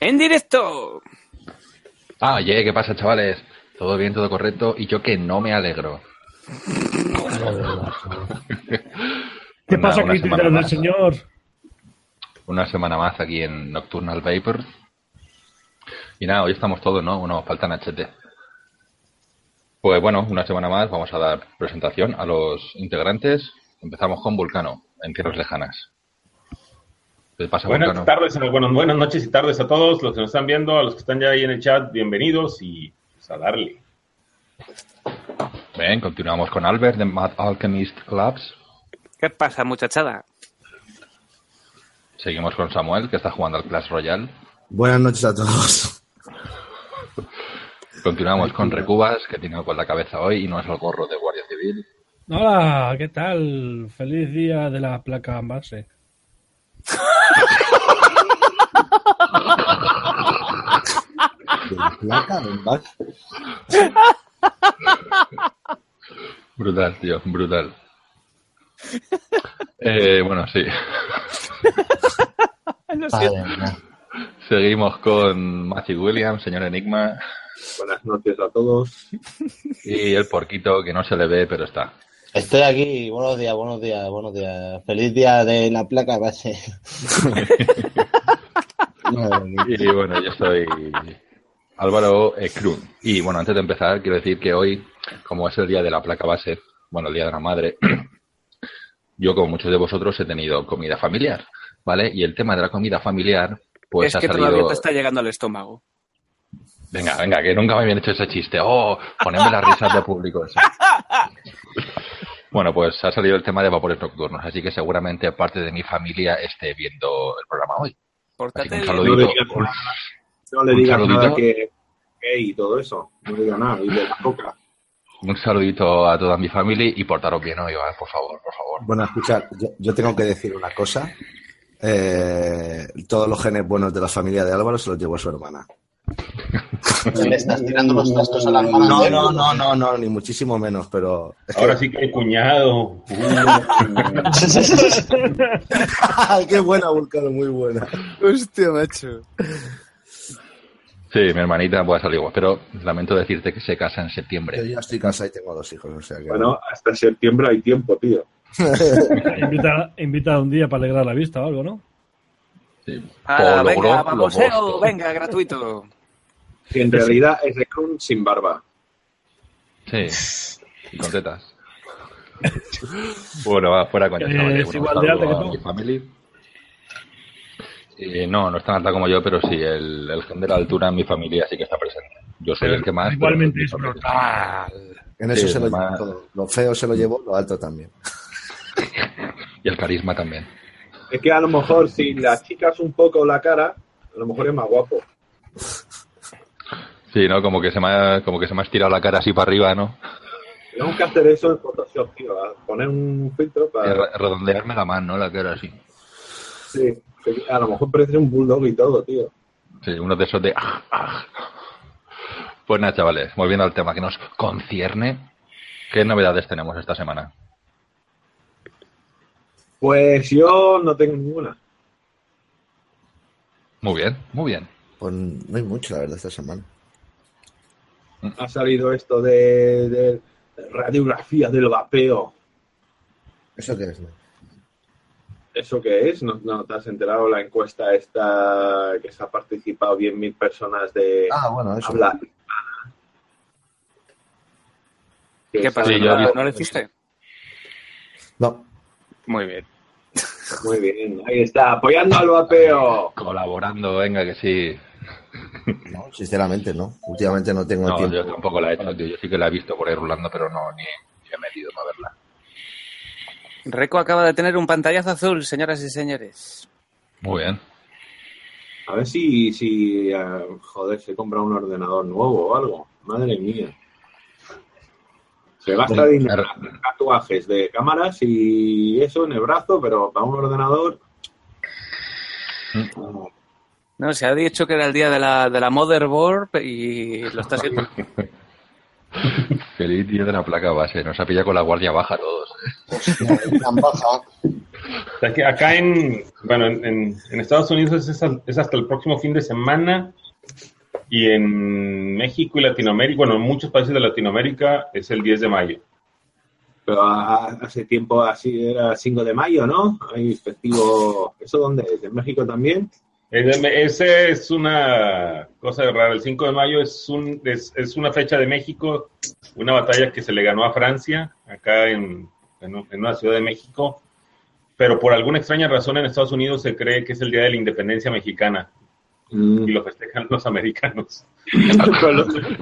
En directo. Ah, oye, ¿qué pasa, chavales? Todo bien, todo correcto. Y yo que no me alegro. ¿Qué Una- pasa, una semana del más. señor? Una semana más aquí en Nocturnal Vapor. Y nada, hoy estamos todos, ¿no? Bueno, faltan HT. Pues bueno, una semana más vamos a dar presentación a los integrantes. Empezamos con Vulcano, en tierras lejanas. ¿Qué pasa, Buenas tardes, bueno, buenas noches y tardes a todos los que nos están viendo, a los que están ya ahí en el chat, bienvenidos y pues, a darle. Bien, continuamos con Albert de Mad Alchemist Labs. ¿Qué pasa, muchachada? Seguimos con Samuel, que está jugando al Clash Royale. Buenas noches a todos. Continuamos con Recubas, que tiene algo en la cabeza hoy y no es el gorro de Guardia Civil. Hola, ¿qué tal? Feliz día de la placa base. De la placa, en base. Brutal, tío, brutal. Eh, bueno, sí. Lo. Seguimos con Matthew Williams, señor Enigma, Buenas noches a todos. y el porquito que no se le ve, pero está. Estoy aquí, buenos días, buenos días, buenos días. Feliz día de la placa base. Y bueno, yo soy Álvaro eh, Cruz. Y bueno, antes de empezar, quiero decir que hoy, como es el día de la placa base, bueno, el día de la madre, yo, como muchos de vosotros, he tenido comida familiar, ¿vale? Y el tema de la comida familiar, pues es ha que salido. todavía te está llegando al estómago. Venga, venga, que nunca me habían hecho ese chiste. Oh, ponedme las risas de público ese. Bueno, pues ha salido el tema de vapores nocturnos, así que seguramente parte de mi familia esté viendo el programa hoy. Así que un saludito. No le Un digas saludito. nada que gay y todo eso. No le digas nada. Y de la boca. Un saludito a toda mi familia y portaros bien hoy, ¿vale? por favor, por favor. Bueno, escuchar, yo, yo tengo que decir una cosa. Eh, todos los genes buenos de la familia de Álvaro se los llevó su hermana. Le estás tirando los trastos a la hermana. No, no, no, no, no, ni muchísimo menos, pero. Ahora sí que el cuñado. ¡Ay, qué buena, Vulcano, muy buena! Hostia, macho. Sí, mi hermanita puede salir igual, pero lamento decirte que se casa en Yo septiembre. ya estoy casado y tengo dos hijos, o sea que. Bueno, hasta septiembre hay tiempo, tío. Invita, invita un día para alegrar la vista o algo, ¿no? Sí. Por venga, logro, lo baboseo, bosto. venga, gratuito. En realidad es de Kun sin barba. Sí, y con tetas. bueno, va, fuera con Eh, es igual de saludo que tú. Eh, no, no es tan alta como yo, pero sí, el, el gen de la altura en mi familia sí que está presente. Yo soy el que más. Igualmente es brutal. En eso Sí, se lo llevo todo. Lo feo se lo llevo, lo alto también. Y el carisma también. Es que a lo mejor si le achicas un poco la cara, a lo mejor es más guapo. Sí, ¿no? Como que se me ha, como que se me ha estirado la cara así para arriba, ¿no? Tenemos que hacer eso en Photoshop, tío. a Poner un filtro para... re- Redondearme la mano, ¿no? La cara así. Sí, a lo mejor parece un bulldog y todo, tío. Sí, uno de esos de... ah, ah. Pues nada, chavales, volviendo al tema que nos concierne, ¿qué novedades tenemos esta semana? Pues yo no tengo ninguna. Muy bien, muy bien. Pues no hay mucho, la verdad, esta semana. Ha salido esto de, de radiografía del vapeo. ¿Eso qué es? no? ¿Eso qué es? ¿No, no te has enterado la encuesta esta que se ha participado 10.000 personas de Ah, bueno, eso. habla hispana? Que ¿Qué pasa? ¿No, ¿No lo hiciste? No, Muy bien. Muy bien, ahí está, apoyando al vapeo. Colaborando, venga, que sí. no, sinceramente no. Últimamente no tengo No, tiempo. yo tampoco la he hecho, tío. Yo sí que la he visto por ahí rulando, pero no, ni, ni he metido para verla. Reco acaba de tener un pantallazo azul, señoras y señores. Muy bien. A ver si, si eh, joder, se compra un ordenador nuevo o algo. Madre mía. Se gasta Sí, dinero claro. en tatuajes de cámaras y eso en el brazo, pero para un ordenador. no. No, se ha dicho que era el día de la, de la motherboard y lo está haciendo. Feliz día de la placa base. Nos ha pillado con la guardia baja todos. Hostia, tan baja. O sea, que acá en, bueno, en, Estados Unidos es, hasta- es hasta el próximo fin de semana y en México y Latinoamérica, bueno, en muchos países de Latinoamérica es el 10 de mayo. Pero a- hace tiempo así era 5 de mayo, ¿no? Hay festivo. ¿Eso dónde es? ¿En México también? Es- Ese es una cosa rara. El 5 de mayo es, un, es, es una fecha de México, una batalla que se le ganó a Francia, acá en, en, en una ciudad de México. Pero por alguna extraña razón en Estados Unidos se cree que es el Día de la Independencia Mexicana Mm. y lo festejan los americanos.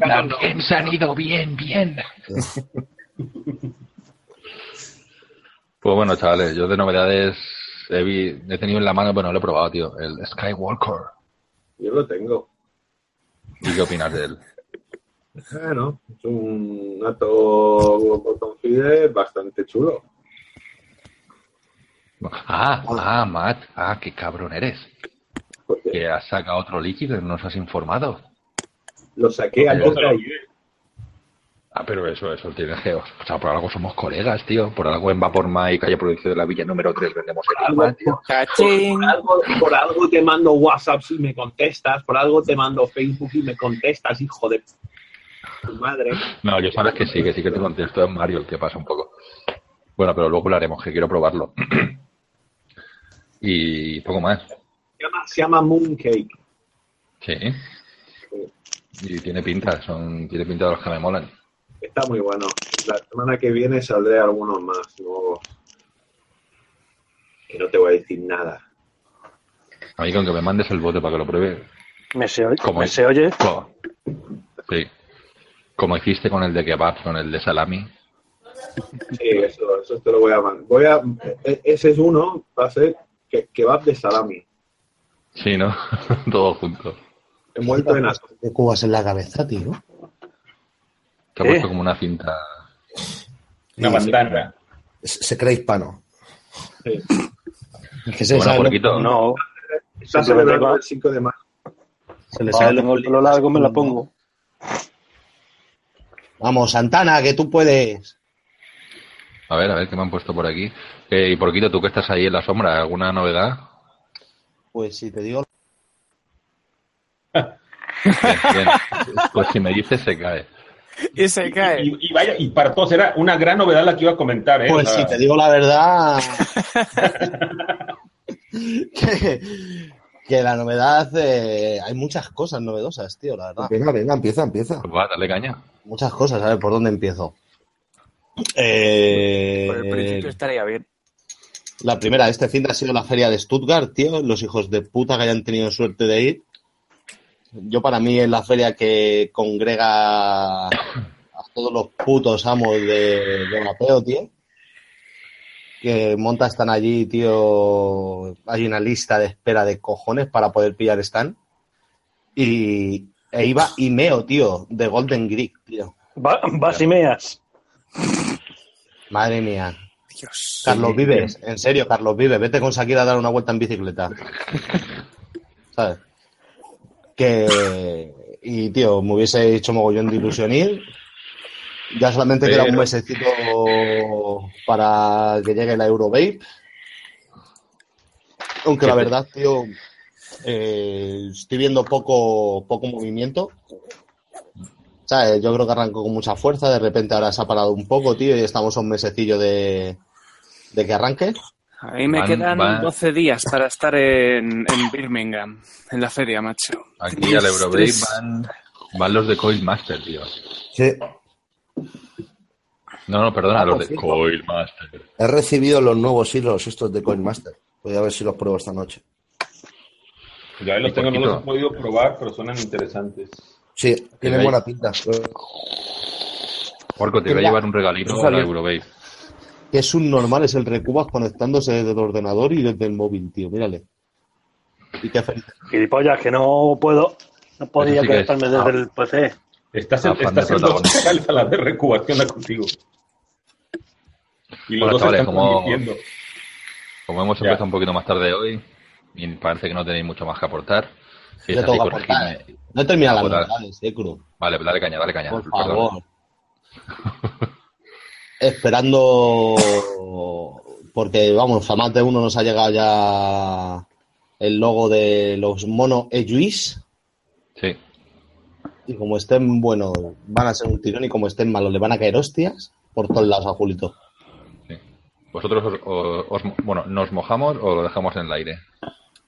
También se han ido bien, bien. Pues bueno, chavales, yo de novedades he, he tenido en la mano, bueno, lo he probado, tío, el Skywalker. Yo lo tengo. ¿Y qué opinas de él? Bueno, es un Nato botón feeder bastante chulo. Ah, ah, Matt, ah, qué cabrón eres. Que has sacado otro líquido y no nos has informado. lo saqué antes de ayer. Ah, pero eso, eso tiene que... O sea, por algo somos colegas, tío. Por algo en Vapor y Calle Producción de la Villa número 3 vendemos el alma, tío. ¡Cachín! Por algo, por algo te mando WhatsApp y me contestas, por algo te mando Facebook y me contestas, hijo de tu madre. No, yo sabes que sí, que sí que te contesto. Es Mario el que pasa un poco. Bueno, pero luego lo haremos, que quiero probarlo. y poco más. Se llama, se llama Mooncake. Sí. Y tiene pinta, son, tiene pinta de los que me molan. Está muy bueno. La semana que viene saldré algunos más nuevos. Que no te voy a decir nada. A mí con que me mandes el bote para que lo pruebe. ¿Me se, oye? ¿Cómo ¿Me se oye? Sí. Como hiciste con el de kebab, con el de salami. Sí, eso, eso te lo voy a mandar. Voy a, e- ese es uno, va a ser que, kebab de salami. Sí, ¿no? Todo junto. Envuelto en. De cubas en la cabeza, tío. Te ha ¿Eh? puesto como una cinta. Una bandana. Se se cree hispano. Es que se, Bueno, Porquito. No, Está celebrando va. el 5 de mayo. se le sale tengo el pelo largo me la pongo. Vamos, Santana, que tú puedes. A ver, a ver, ¿qué me han puesto por aquí? Eh, y Porquito, tú que estás ahí en la sombra, ¿alguna novedad? Pues si te digo. Bien, bien. Pues si me dices, se cae. Y se cae. Y, y vaya, y para todos era una gran novedad la que iba a comentar, ¿eh? Pues O sea, si te digo la verdad. que, que la novedad. eh, hay muchas cosas novedosas, tío, la verdad. Venga, venga, empieza, empieza. Pues va, dale caña. Muchas cosas, a ver por dónde empiezo. Eh, Por el principio estaría bien. La primera, este fin de ha sido la feria de Stuttgart, tío. Los hijos de puta que hayan tenido suerte de ir. Yo para mí es la feria que congrega a todos los putos amos de, de vapeo, tío. Que monta están allí, tío. Hay una lista de espera de cojones para poder pillar stand. Y e iba Imeo, tío, de Golden Greek, tío. Va- Vas y meas. Madre mía. Dios. Carlos Vives, en serio, Carlos Vives, vete con Shakira a dar una vuelta en bicicleta. ¿Sabes? Que. Y, tío, me hubiese hecho mogollón de ilusión ir. Ya solamente queda un Pero- mesecito para que llegue la Eurovape. Aunque la verdad, tío, eh, estoy viendo poco, poco movimiento. ¿Sabes? Yo creo que arrancó con mucha fuerza, de repente ahora se ha parado un poco, tío, y estamos a un mesecillo de, de que arranque. A mí me Van- quedan van- 12 días para estar en, en Birmingham, en la feria, macho. Aquí al Estrés. van, van los de Coil Master, tío. Sí, No, no, perdona, Ah, los de cierto. Coil Master. he recibido los nuevos hilos estos de CoinMaster. Voy a ver si los pruebo esta noche. Ya los tengo, no los he podido probar, pero suenan interesantes. Sí, tienen buena pinta. Porco, te voy a llevar un regalito eso a Que es un normal, es el Recubas conectándose desde el ordenador y desde el móvil, tío, mírale. Y qué feliz. Gilipollas, que no puedo. No podía sí es- conectarme desde el PC. Estás estás de en dos protagonista. canales a la vez, Recu, ¿qué onda contigo? Y los Bueno, dos chavales, están como- hemos Ya. empezado un poquito más tarde hoy, y parece que no tenéis mucho más que aportar. Si es Le así, toca corregidme. aportar. No termina las Joder. novedades, eh, Cru. Vale, dale caña, dale caña. Por perdón. favor. esperando porque vamos, a más de uno nos ha llegado ya el logo de los monos Ejuis Sí. y como estén buenos van a ser un tirón y como estén malos le van a caer hostias por todos lados a Julito. sí. ¿Vosotros os, os- os- bueno, nos mojamos o lo dejamos en el aire?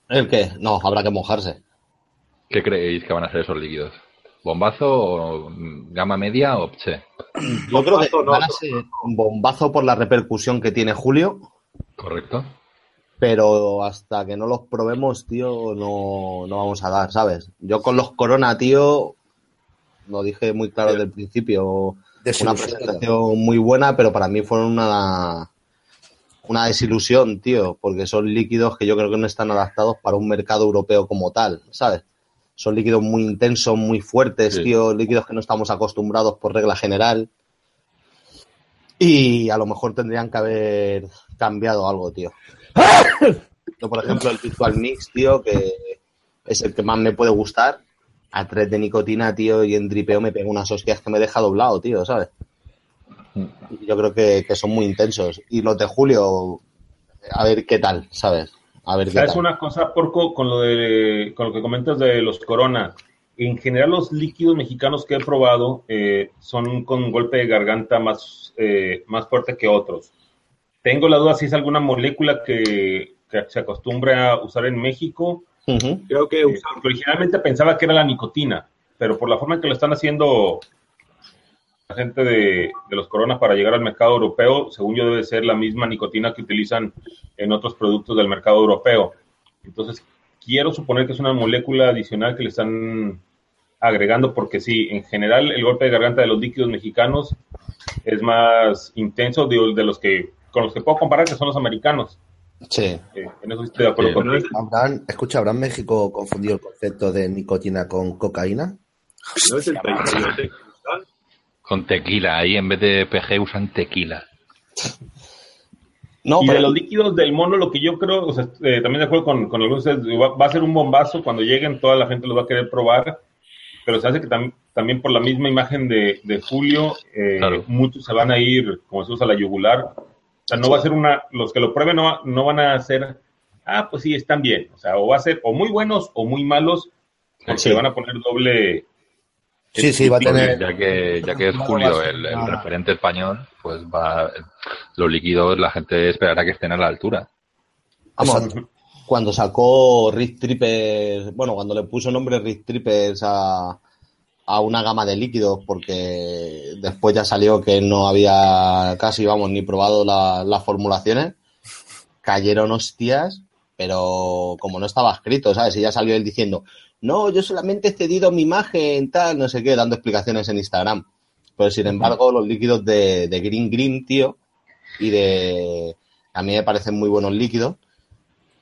¿El qué? No, habrá que mojarse. ¿Qué creéis que van a ser esos líquidos? ¿Bombazo o gama media o pche? Yo creo que Bombazo no, van a no. ser un bombazo por la repercusión que tiene Julio, ¿Correcto? pero hasta que no los probemos, tío, no, no vamos a dar, ¿sabes? Yo con los Corona, tío, lo dije muy claro desde el principio, una presentación muy buena, pero para mí fueron una, una desilusión, tío, porque son líquidos que yo creo que no están adaptados para un mercado europeo como tal, ¿sabes? Son líquidos muy intensos, muy fuertes, Sí. tío, líquidos que no estamos acostumbrados por regla general. Y a lo mejor tendrían que haber cambiado algo, tío. Yo, por ejemplo, el Virtual Mix, tío, que es el que más me puede gustar. A 3 de nicotina, tío, y en dripeo me pega unas hostias que me deja doblado, tío, ¿sabes? Y Yo creo que, que son muy intensos. Y los de Julio, a ver qué tal, ¿sabes? A ver qué ¿Sabes tal. una cosa, Porco, con lo, de, con lo que comentas de los Corona? En general, los líquidos mexicanos que he probado eh, son con golpe de garganta más, eh, más fuerte que otros. Tengo la duda si es alguna molécula que, que se acostumbra a usar en México. Creo que Eh, originalmente pensaba que era la nicotina, pero por la forma en que lo están haciendo gente de, de los coronas para llegar al mercado europeo, según yo debe ser la misma nicotina que utilizan en otros productos del mercado europeo. Entonces, quiero suponer que es una molécula adicional que le están agregando, porque sí, en general el golpe de garganta de los líquidos mexicanos es más intenso de, de los que con los que puedo comparar, que son los americanos. Sí. Eh, en eso estoy de acuerdo Sí, con es- ¿Habrán, escucha, ¿habrán México confundido el concepto de nicotina con cocaína? ¿No es el Tecate? Con tequila. Ahí en vez de PG usan tequila. No, y de los líquidos del mono, lo que yo creo, o sea, eh, también de acuerdo con, con algunos, va, va a ser un bombazo cuando lleguen, toda la gente los va a querer probar, pero se hace que tam- también por la misma imagen de, de Julio, eh, Claro. muchos se van a ir, como se usa la yugular. O sea, no va a ser una, los que lo prueben no, va- no van a ser, ah, pues sí, están bien. O sea, o va a ser o muy buenos o muy malos, porque Sí. le van a poner doble. Sí, sí, va a tener. ya que, ya que es Julio el, el referente español, pues va los líquidos la gente esperará que estén a la altura. vamos, Exacto. cuando sacó Rick Trippers, bueno, cuando le puso nombre Rick Trippers a, a una gama de líquidos, porque después ya salió que no había casi, vamos, ni probado la- las formulaciones, cayeron hostias, pero como no estaba escrito, ¿sabes? Y ya salió él diciendo, no, yo solamente he cedido mi imagen, tal, no sé qué, dando explicaciones en Instagram. Pero sin embargo, los líquidos de, de Green Green, tío, y de... A mí me parecen muy buenos líquidos.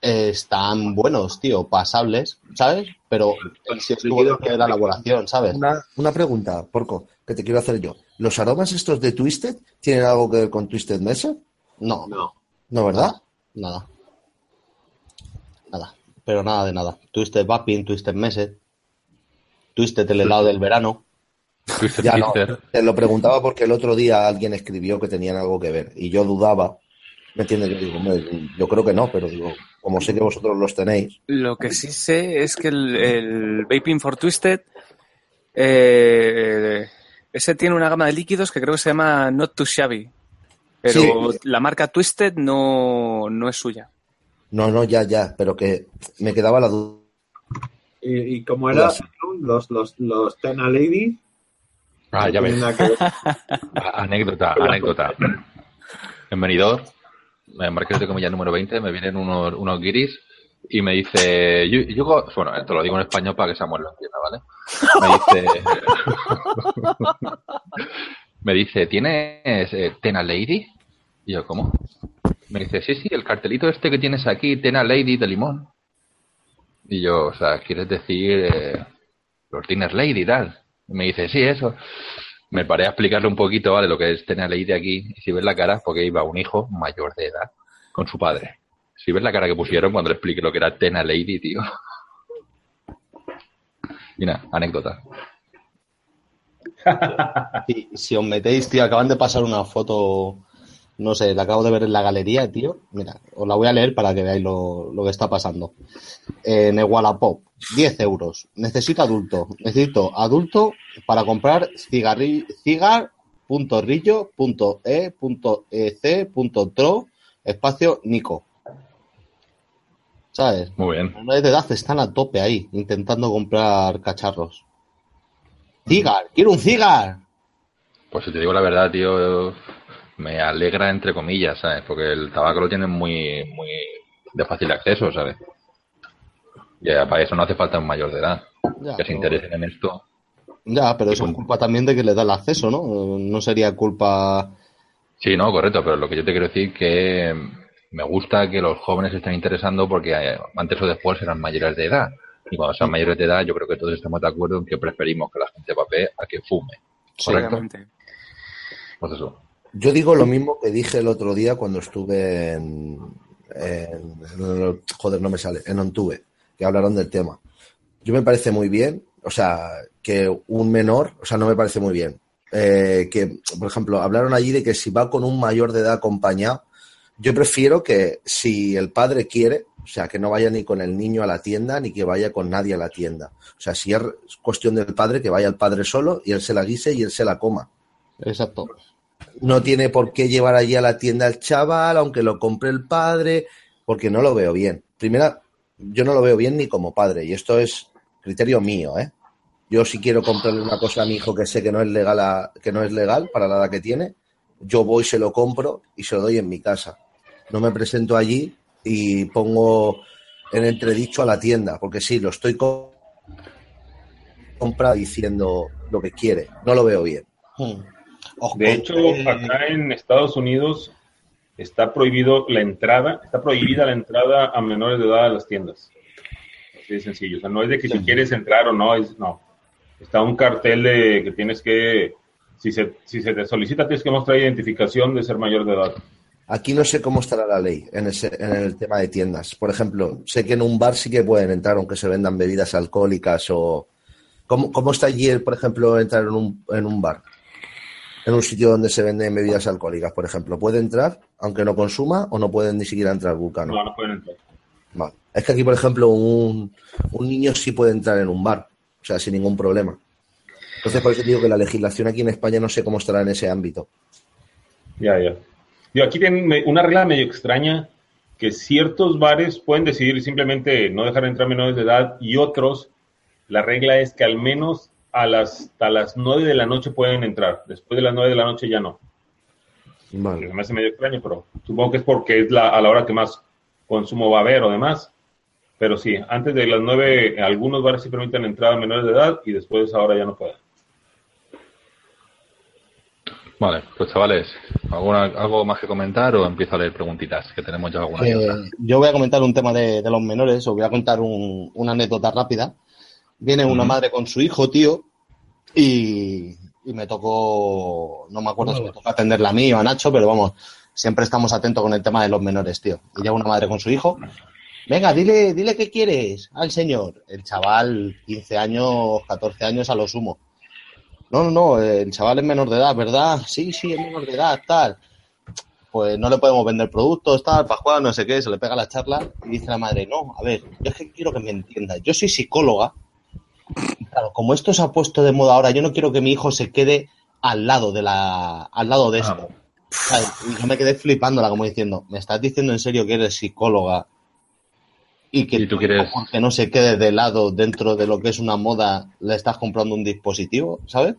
eh, están buenos, tío, pasables, ¿sabes? Pero si estuvo líquidos de la elaboración, ¿sabes? Una, una pregunta, Porco, que te quiero hacer yo. ¿Los aromas estos de Twisted tienen algo que ver con Twisted Mesa? No, No. No, ¿verdad? nada. Nada. Pero nada de nada. Twisted Vaping, Twisted Message, Twisted el helado del verano. Twisted Ya no, te lo preguntaba porque el otro día alguien escribió que tenían algo que ver y yo dudaba. ¿Me entiendes? Yo digo, yo creo que no, pero digo, como sé que vosotros los tenéis, Lo que sí sé es que el, el Vaping for Twisted, eh, ese tiene una gama de líquidos que creo que se llama Not Too Shabby. Pero la marca Twisted no, no es suya. No, no, ya, ya, pero que me quedaba la duda. Y, y como era Los- los, los, los Tena Lady, Ah, ya ves. Anécdota, anécdota. En venidor, en Marqués de Comilla número 20, me vienen unos, unos guiris y me dice, yo, yo bueno, esto lo digo en español para que Samuel lo entienda, ¿vale? Me dice, me dice, ¿tienes eh, Tena Lady? Y yo, ¿cómo? Me dice, sí, sí, el cartelito este que tienes aquí, Tena Lady de limón. Y yo, o sea, ¿quieres decir eh, los Tiner Lady y tal? Y me dice, sí, eso. Me paré a explicarle un poquito, ¿vale? Lo que es Tena Lady aquí. Y si ves la cara, porque iba un hijo mayor de edad con su padre. Si ves la cara que pusieron cuando le expliqué lo que era Tena Lady, tío. Y nada, anécdota. Si os metéis, tío, acaban de pasar una foto, no sé, la acabo de ver en la galería, tío. Mira, os la voy a leer para que veáis lo, lo que está pasando. En el Wallapop, 10 euros. Necesito adulto. Necesito adulto para comprar cigarri, cigar.rillo.e.ec.tro espacio Nico. ¿Sabes? Muy bien. Menores de edad están a tope ahí, intentando comprar cacharros. ¡Cigar! ¡Quiero un cigar! Pues si te digo la verdad, tío, me alegra entre comillas, ¿sabes? Porque el tabaco lo tienen muy, muy de fácil acceso, ¿sabes? Ya, para eso no hace falta un mayor de edad. Ya, que se pero- interesen en esto. Ya, pero eso es culpa también de que le da el acceso, ¿no? No sería culpa. Sí, no, correcto, pero lo que yo te quiero decir que me gusta que los jóvenes se estén interesando porque eh, antes o después serán mayores de edad. Y cuando sean mayores de edad, yo creo que todos estamos de acuerdo en que preferimos que la gente vape a que fume. ¿Correcto? Obviamente. Pues eso. Yo digo lo mismo que dije el otro día cuando estuve en, joder, no me sale, en Ontube, que hablaron del tema. Yo me parece muy bien, o sea, que un menor, o sea, no me parece muy bien. Eh, que, por ejemplo, hablaron allí de que si va con un mayor de edad acompañado, yo prefiero que si el padre quiere, o sea, que no vaya ni con el niño a la tienda ni que vaya con nadie a la tienda. O sea, si es cuestión del padre, que vaya el padre solo y él se la guise y él se la coma Exacto. No tiene por qué llevar allí a la tienda al chaval, aunque lo compre el padre, porque no lo veo bien. Primera, yo no lo veo bien ni como padre, y esto es criterio mío, ¿eh? Yo si quiero comprarle una cosa a mi hijo que sé que no es legal, que no es legal para la edad que tiene, yo voy, se lo compro y se lo doy en mi casa. No me presento allí y pongo en entredicho a la tienda, porque sí, lo estoy co- comprando diciendo lo que quiere. No lo veo bien. Hmm. De hecho, acá en Estados Unidos está prohibido la entrada, está prohibida la entrada a menores de edad a las tiendas. Así de sencillo. O sea, no es de que si quieres entrar o no, es no. Está un cartel de que tienes que, si se, si se te solicita, tienes que mostrar identificación de ser mayor de edad. Aquí no sé cómo estará la ley en, ese, en el tema de tiendas. Por ejemplo, sé que en un bar sí que pueden entrar, aunque se vendan bebidas alcohólicas o... ¿Cómo, cómo está allí, por ejemplo, entrar en un, en un bar? En un sitio donde se venden bebidas alcohólicas, por ejemplo. ¿Puede entrar, aunque no consuma, o no pueden ni siquiera entrar Vulcano? No, no pueden entrar. Vale. Es que aquí, por ejemplo, un, un niño sí puede entrar en un bar, o sea, sin ningún problema. Entonces, por eso digo que la legislación aquí en España no sé cómo estará en ese ámbito. Ya, ya. Yo aquí me- una regla medio extraña que ciertos bares pueden decidir simplemente no dejar entrar menores de edad y otros, la regla es que al menos a las, a las 9 de la noche pueden entrar. Después de las 9 de la noche ya no. Vale. se me hace medio extraño, pero supongo que es porque es la, a la hora que más consumo va a haber o demás. Pero sí, antes de las 9 algunos bares sí permiten entrada a menores de edad y después ahora ya no pueden. Vale, pues chavales, ¿alguna, ¿algo más que comentar o empiezo a leer preguntitas? Que tenemos ya alguna Eh, yo voy a comentar un tema de, de los menores, os voy a contar un- una anécdota rápida. Viene una madre con su hijo, tío, y, y me tocó, no me acuerdo si me tocó atenderla a mí o a Nacho, pero vamos, siempre estamos atentos con el tema de los menores, tío. Y llega una madre con su hijo. Venga, dile, dile qué quieres al señor. El chaval, 15 años, 14 años a lo sumo. No, no, no, el chaval es menor de edad, ¿verdad? Sí, sí, es menor de edad, tal pues no le podemos vender productos, tal, Pascual, no sé qué, se le pega la charla y dice la madre, no, a ver, yo es que quiero que me entiendas, yo soy psicóloga, claro, como esto se ha puesto de moda ahora, yo no quiero que mi hijo se quede al lado de la, al lado de esto. Y yo me quedé flipándola como diciendo, ¿me estás diciendo en serio que eres psicóloga? Y que Y tú quieres- porque no se quede de lado dentro de lo que es una moda, le estás comprando un dispositivo, ¿sabes?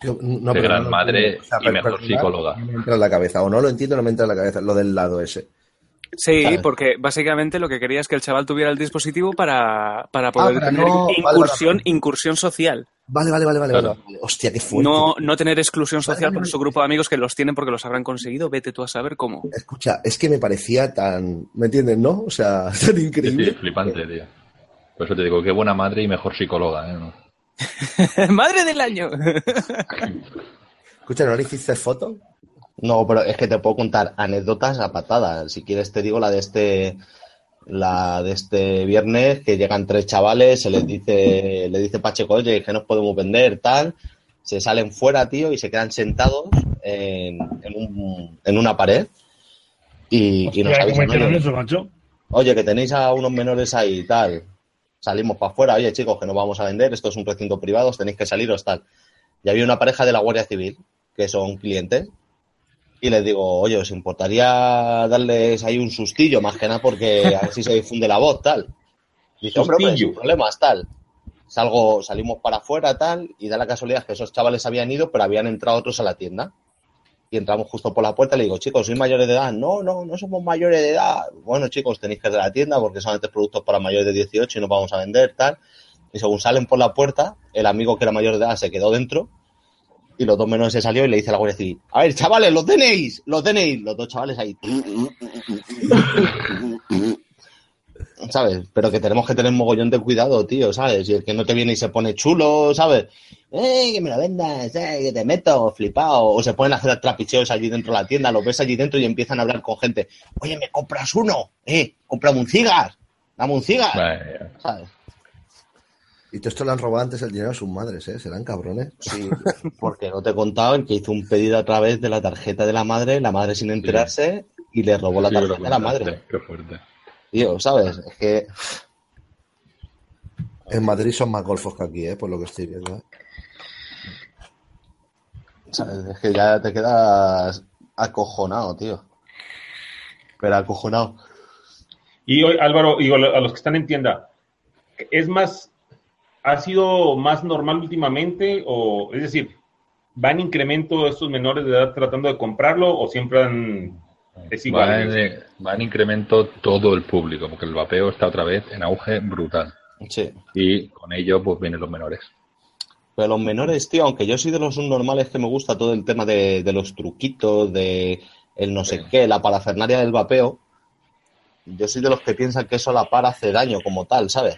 Yo- no, pero gran no madre entiendo. O sea, y mejor psicóloga. No me entra en la cabeza. O no lo entiendo, no me entra en la cabeza lo del lado ese. Sí, ¿Sabes? porque básicamente lo que quería es que el chaval tuviera el dispositivo para, para poder para tener no- incursión, vale, vale. incursión social. Vale, vale, vale, vale. Claro. vale. Hostia, qué fuerte. No, no tener exclusión social vale, por vale. su grupo de amigos que los tienen porque los habrán conseguido. Vete tú a saber cómo. Escucha, es que me parecía tan. ¿Me entiendes, no? O sea, tan Sí, sí, increíble. flipante, tío. Por eso te digo, qué buena madre y mejor psicóloga, ¿eh? ¿No? ¡Madre del año! Escucha, ¿no le hiciste foto? No, pero es que te puedo contar anécdotas a patadas. Si quieres te digo la de este la de este viernes que llegan tres chavales, se les dice le dice Pacheco, "Oye, que nos podemos vender tal." se salen fuera, tío, y se quedan sentados en, en un- en una pared. Y, y nos Hostia, ¿cómo avisan, eso, macho? oye, que tenéis a unos menores ahí y tal. Salimos para afuera, oye, chicos, que no vamos a vender, esto es un recinto privado, os tenéis que saliros tal. Y había una pareja de la Guardia Civil, que son clientes, y les digo, oye, ¿os importaría darles ahí un sustillo, más que nada porque a ver si se difunde la voz, tal? Dice, hombre, hombre, sin problemas, tal. Salgo, salimos para afuera, tal, y da la casualidad que esos chavales habían ido, pero habían entrado otros a la tienda. Y entramos justo por la puerta y le digo, chicos, ¿sois mayores de edad? No, no, no somos mayores de edad. Bueno, chicos, tenéis que ir de la tienda porque solamente es productos para mayores de 18 y no vamos a vender, tal. Y según salen por la puerta, el amigo que era mayor de edad se quedó dentro y los dos menores se salió y le dice a la Guardia Civil, a ver, chavales, los tenéis, los tenéis. Los dos chavales ahí. ¿Sabes? Pero que tenemos que tener mogollón de cuidado, tío, ¿sabes? Y el que no te viene y se pone chulo, ¿sabes? ¡Eh, que me lo vendas! ¡Eh, que te meto! ¡Flipado! O se ponen a hacer trapicheos allí dentro de la tienda, los ves allí dentro y empiezan a hablar con gente. Oye, ¿me compras uno? ¡Eh, cómprame un cigar! ¡Dame un cigar! Vale, ¿Sabes? Y todo esto le han robado antes el dinero a sus madres, ¿eh? Serán cabrones. Sí, porque no te he contado el que hizo un pedido a través de la tarjeta de la madre, la madre sin enterarse, y le robó la Sí, tarjeta a la madre. Qué fuerte. Tío, ¿sabes? Es que En Madrid son más golfos que aquí, ¿eh? Por lo que estoy viendo. ¿eh? ¿sabes? Es que ya te quedas acojonado, tío. Pero acojonado. Y hoy, Álvaro, a los que están en tienda, ¿es más, ha sido más normal últimamente? O, es decir, ¿va en incremento estos menores de edad tratando de comprarlo o siempre han, es Va igual? en, va en incremento todo el público, porque el vapeo está otra vez en auge brutal. Sí. Y con ello, pues vienen los menores. Pero los menores, tío, aunque yo soy de los subnormales que me gusta todo el tema de, de los truquitos, de el no sé Sí. qué, la parafernalia del vapeo, yo soy de los que piensan que eso a la par hace daño como tal, ¿sabes?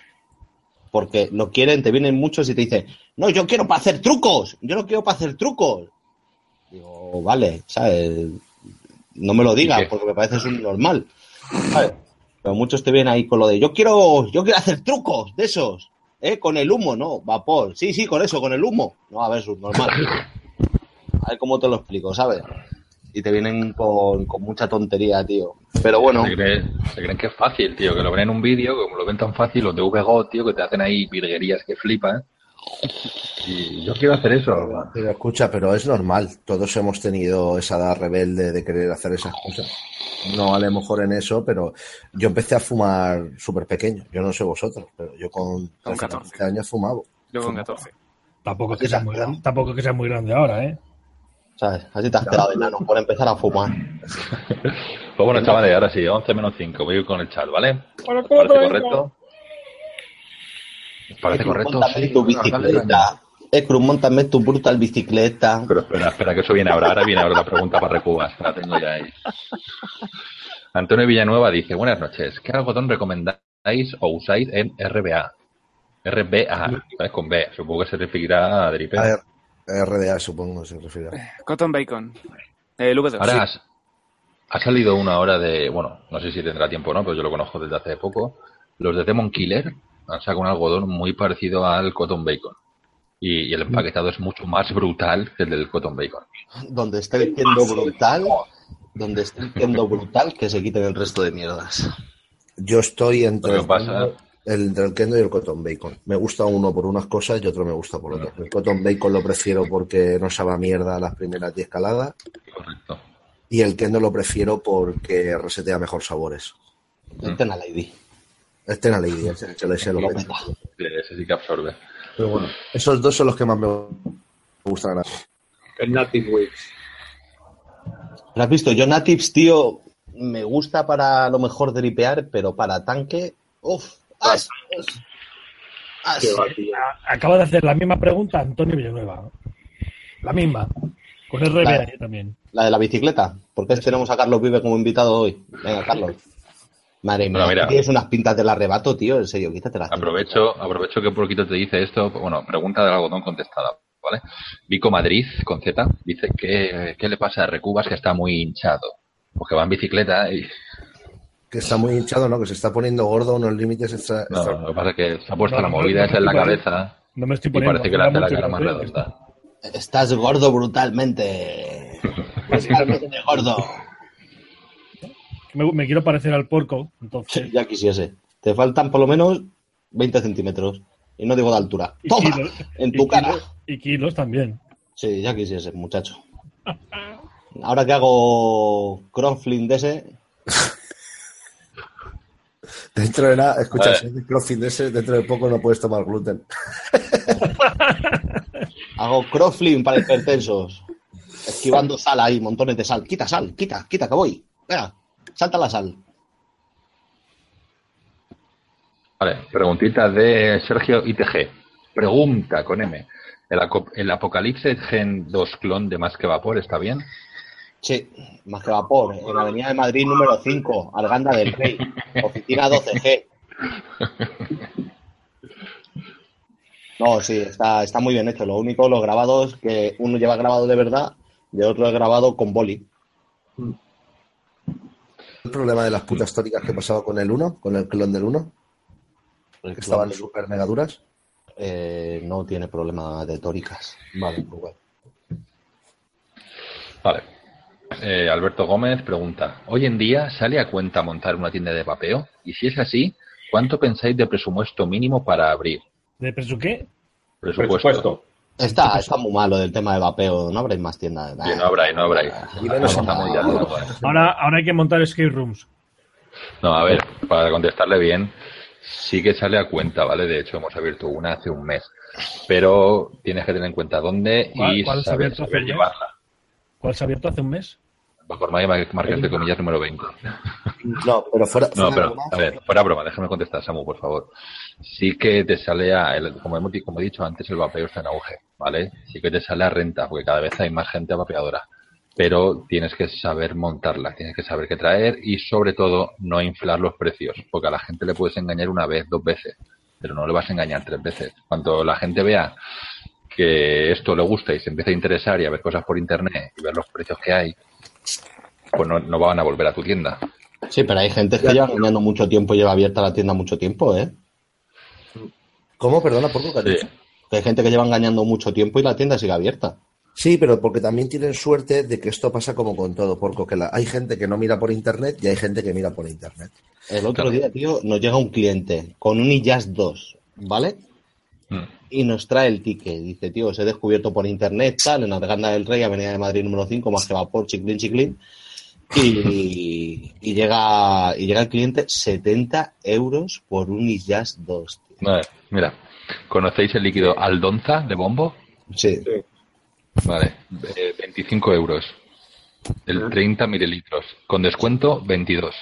Porque lo quieren, te vienen muchos y te dicen, no, yo quiero para hacer trucos, yo no quiero para hacer trucos. Digo, vale, ¿sabes? No me lo ¿Y digas porque me parece subnormal, ¿sabes? Pero muchos te vienen ahí con lo de, yo quiero, yo quiero hacer trucos de esos. ¿Eh? Con el humo, no, vapor. Sí, sí, con eso, con el humo. No, a ver, subnormal. A ver cómo te lo explico, ¿sabes? Y te vienen con, con mucha tontería, tío. Pero bueno, Se, creen, se creen que es fácil, tío, que lo ven en un vídeo, como lo ven tan fácil, los de VGO, tío, que te hacen ahí virguerías que flipan. Y yo quiero hacer eso. Pero escucha, pero es normal. Todos hemos tenido esa edad rebelde de querer hacer esas cosas. No a lo mejor en eso, pero yo empecé a fumar súper pequeño. Yo no sé vosotros, pero yo con Con 13, 14. 15 años fumaba. Yo con 14. Tampoco que sea muy tampoco es que sea muy grande ahora, ¿eh? ¿Sabes? Así te has quedado enano por empezar a fumar. Pues bueno, chavales, ahora sí, 11 menos 5, voy a ir con el chat, ¿vale? ¿Os ¿Parece correcto? ¿Os ¿Parece correcto? Sí, tu bicicleta. Ecruz, montame tu brutal bicicleta. Pero espera, espera, que eso viene ahora. Ahora viene ahora la pregunta para Recubas. La tengo ya ahí. Antonio Villanueva dice, buenas noches. ¿Qué algodón recomendáis o usáis en RBA? RBA, ¿sabes? Con B. Supongo que se referirá a Dripper. A ver, RDA supongo se refiere. Cotton Bacon. El V2. Ahora sí. ha salido una hora de, bueno, no sé si tendrá tiempo o no, pero yo lo conozco desde hace poco. Los de Demon Killer han sacado un algodón muy parecido al Cotton Bacon. Y, y el empaquetado es mucho más brutal que el del Cotton Bacon. Donde esté el kendo brutal, donde esté el kendo brutal, que se quiten el resto de mierdas. Yo estoy entre Lo que el, pasa- el- kendo y el cotton bacon. Me gusta uno por unas cosas y otro me gusta por otras. El cotton bacon lo prefiero porque no sabe a mierda las primeras 10 caladas Correcto. y el kendo lo prefiero porque resetea mejor sabores. A la lady. Este en la ley, ese, ese, ese lo peta. Sí, Ese sí que absorbe. Pero bueno, esos dos son los que más me gustan. El Native Wix. ¿Lo has visto? Yo Natives, tío, me gusta para lo mejor dripear, pero para tanque, uff, as, as, as. Qué va, tío. Acaba de hacer la misma pregunta Antonio Villanueva. La misma. Con RBA Vale. también. La de la bicicleta. ¿Por qué tenemos a Carlos Vive como invitado hoy? Venga, Carlos. Madre mía, Bueno, mira. tienes unas pintas del arrebato, tío, en serio, quítatelas. tío. Aprovecho, aprovecho que un poquito te dice esto. Bueno, pregunta del algodón contestada, ¿vale? Vico Madrid, con Z, dice que qué le pasa a Recubas que está muy hinchado. Porque va en bicicleta y... Que está muy hinchado, ¿no? Que se está poniendo gordo unos límites extra. No, extra- lo que pasa es que se ha puesto No, la movida no esa en la cabeza No me estoy y poniendo. parece que era hace la cara más redonda. Estás gordo brutalmente. Brutalmente gordo. Me, me quiero parecer al porco, entonces. Ya quisiese. Te faltan por lo menos 20 centímetros. Y no digo de altura. Y ¡Toma! kilos, En y tu cara. kilos- Y kilos también. Sí, ya quisiese, muchacho. Ahora que hago crossfit de ese, Dentro de nada, escucha, si crossfit de ese, dentro de poco no puedes tomar gluten. hago crossfit para hipertensos. Esquivando sal ahí, montones de sal. Quita sal, quita, quita, que voy. Venga, salta la sal. Vale, preguntita de Sergio ITG. Pregunta con M. ¿El, el Apocalipsis Gen 2 clon de Más que Vapor está bien? Sí, más que vapor. En la Avenida de Madrid número 5, Arganda del Rey. Oficina 12G. No, sí, está, está muy bien hecho. Lo único, los grabados, que uno lleva grabado de verdad y el otro es grabado con boli. El problema de las putas tóricas que pasaba con el 1, con el clon del 1, que estaban super mega duras. Eh, no tiene problema de tóricas. Vale, pues bueno. Vale. Eh, Alberto Gómez pregunta, ¿hoy en día sale a cuenta montar una tienda de vapeo? Y si es así, ¿cuánto pensáis de presupuesto mínimo para abrir? ¿De preso qué? Presupuesto. Está, está muy malo del tema de vapeo. No habréis más tiendas. No habrá, no habrá. Bueno. Ahora, ahora hay que montar escape rooms. No, a ver, para contestarle bien, sí que sale a cuenta, ¿vale? De hecho, hemos abierto una hace un mes. Pero tienes que tener en cuenta dónde ¿Cuál- y saber, llevarla. ¿Cuál se ha abierto hace un mes? Bajo marcas de comillas número 20. No, pero fuera. No, pero, broma, a ver, fuera broma, déjame contestar, Samu, por favor. Sí que te sale a, el- como, hemos, como he dicho antes, el vapeo está en auge, ¿vale? Sí que te sale a renta, porque cada vez hay más gente vapeadora. Pero tienes que saber montarla, tienes que saber qué traer y, sobre todo, no inflar los precios, porque a la gente le puedes engañar una vez, dos veces, pero no le vas a engañar tres veces. Cuando la gente vea que esto le gusta y se empieza a interesar y a ver cosas por internet y ver los precios que hay, pues no, no van a volver a tu tienda. Sí, pero hay gente que lleva engañando mucho tiempo y lleva abierta la tienda mucho tiempo, ¿eh? ¿Cómo? Perdona, ¿por qué? Sí. Que hay gente que lleva engañando mucho tiempo y la tienda sigue abierta. Sí, pero porque también tienen suerte de que esto pasa como con todo, porque la- hay gente que no mira por internet y hay gente que mira por internet. El otro Claro. día, tío, nos llega un cliente con un IJAS 2, ¿vale? Mm. Y nos trae el ticket. Dice, tío, os he descubierto por internet, tal, en Arganda del Rey, Avenida de Madrid número 5, más que vapor, chiclín, chiclín. Y, y llega y llega el cliente 70 euros por un IJAS 2. tío. Vale, mira, ¿conocéis el líquido Aldonza de bombo? Sí. Vale, eh, 25 euros. El 30 mililitros. Con descuento, 22.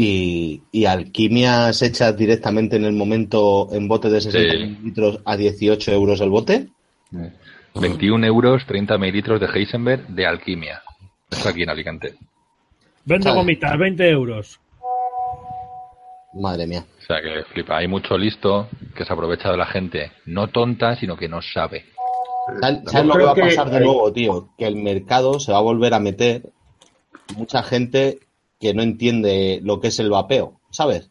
Y, y alquimias hechas directamente en el momento en bote de 60 Sí. mililitros a 18 euros el bote. 21 euros, 30 mililitros de Heisenberg de alquimia. Esto aquí en Alicante. Vendo gomitas, 20 euros. Madre mía. O sea que flipa. Hay mucho listo que se aprovecha de la gente. No tonta, sino que no sabe. ¿Sabes lo que va a que pasar de nuevo, tío? Que el mercado se va a volver a meter mucha gente que no entiende lo que es el vapeo, ¿sabes?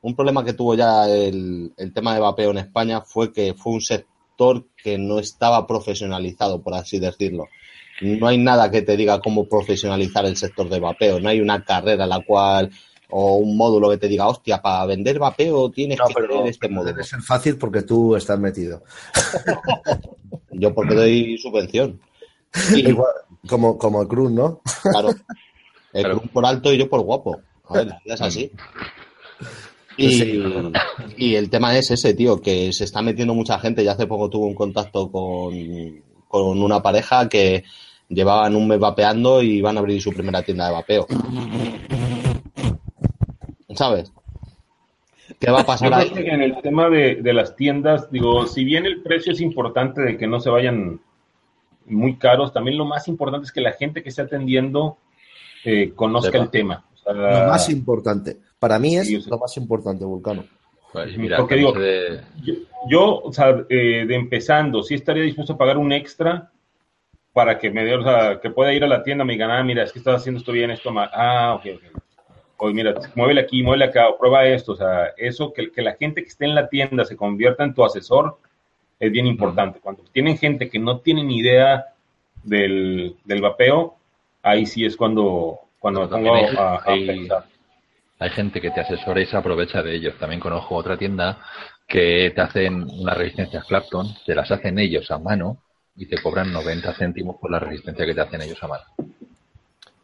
Un problema que tuvo ya el, el tema de vapeo en España fue que fue un sector que no estaba profesionalizado, por así decirlo. No hay nada que te diga cómo profesionalizar el sector de vapeo. No hay una carrera la cual o un módulo que te diga, hostia, para vender vapeo tienes No, que tener este módulo. debe ser fácil porque tú estás metido. Yo porque doy subvención. Y- Igual, como, como el Cruz, ¿no? Claro. El Claro. Por alto y yo por guapo. A ver, la vida es así. Y, y el tema es ese, tío, que se está metiendo mucha gente. Ya hace poco tuve un contacto con, con una pareja que llevaban un mes vapeando y iban a abrir su primera tienda de vapeo. ¿Sabes? ¿Qué va a pasar ahí? que en el tema de, de las tiendas, digo, si bien el precio es importante de que no se vayan muy caros, también lo más importante es que la gente que esté atendiendo eh, conozca Sepa. el tema. O sea, Lo más importante. Para mí es Sí, lo más importante, Vulcano. Pues mira, Porque digo- de- yo, yo, o sea, eh, de empezando, sí estaría dispuesto a pagar un extra para que me dé, o sea, que pueda ir a la tienda me digan, ah, mira, es que estás haciendo esto bien, esto mal. Ah, ok, ok. Oye, mira, muévele aquí, muévele acá, o prueba esto. O sea, eso, que, que la gente que esté en la tienda se convierta en tu asesor, es bien importante. Cuando tienen gente que no tiene ni idea del, del vapeo, ahí sí es cuando, cuando me pongo hay- a, a hay- pensar. Hay gente que te asesora y se aprovecha de ellos. También conozco otra tienda que te hacen unas resistencias Clapton, te las hacen ellos a mano y te cobran 90 céntimos por la resistencia que te hacen ellos a mano.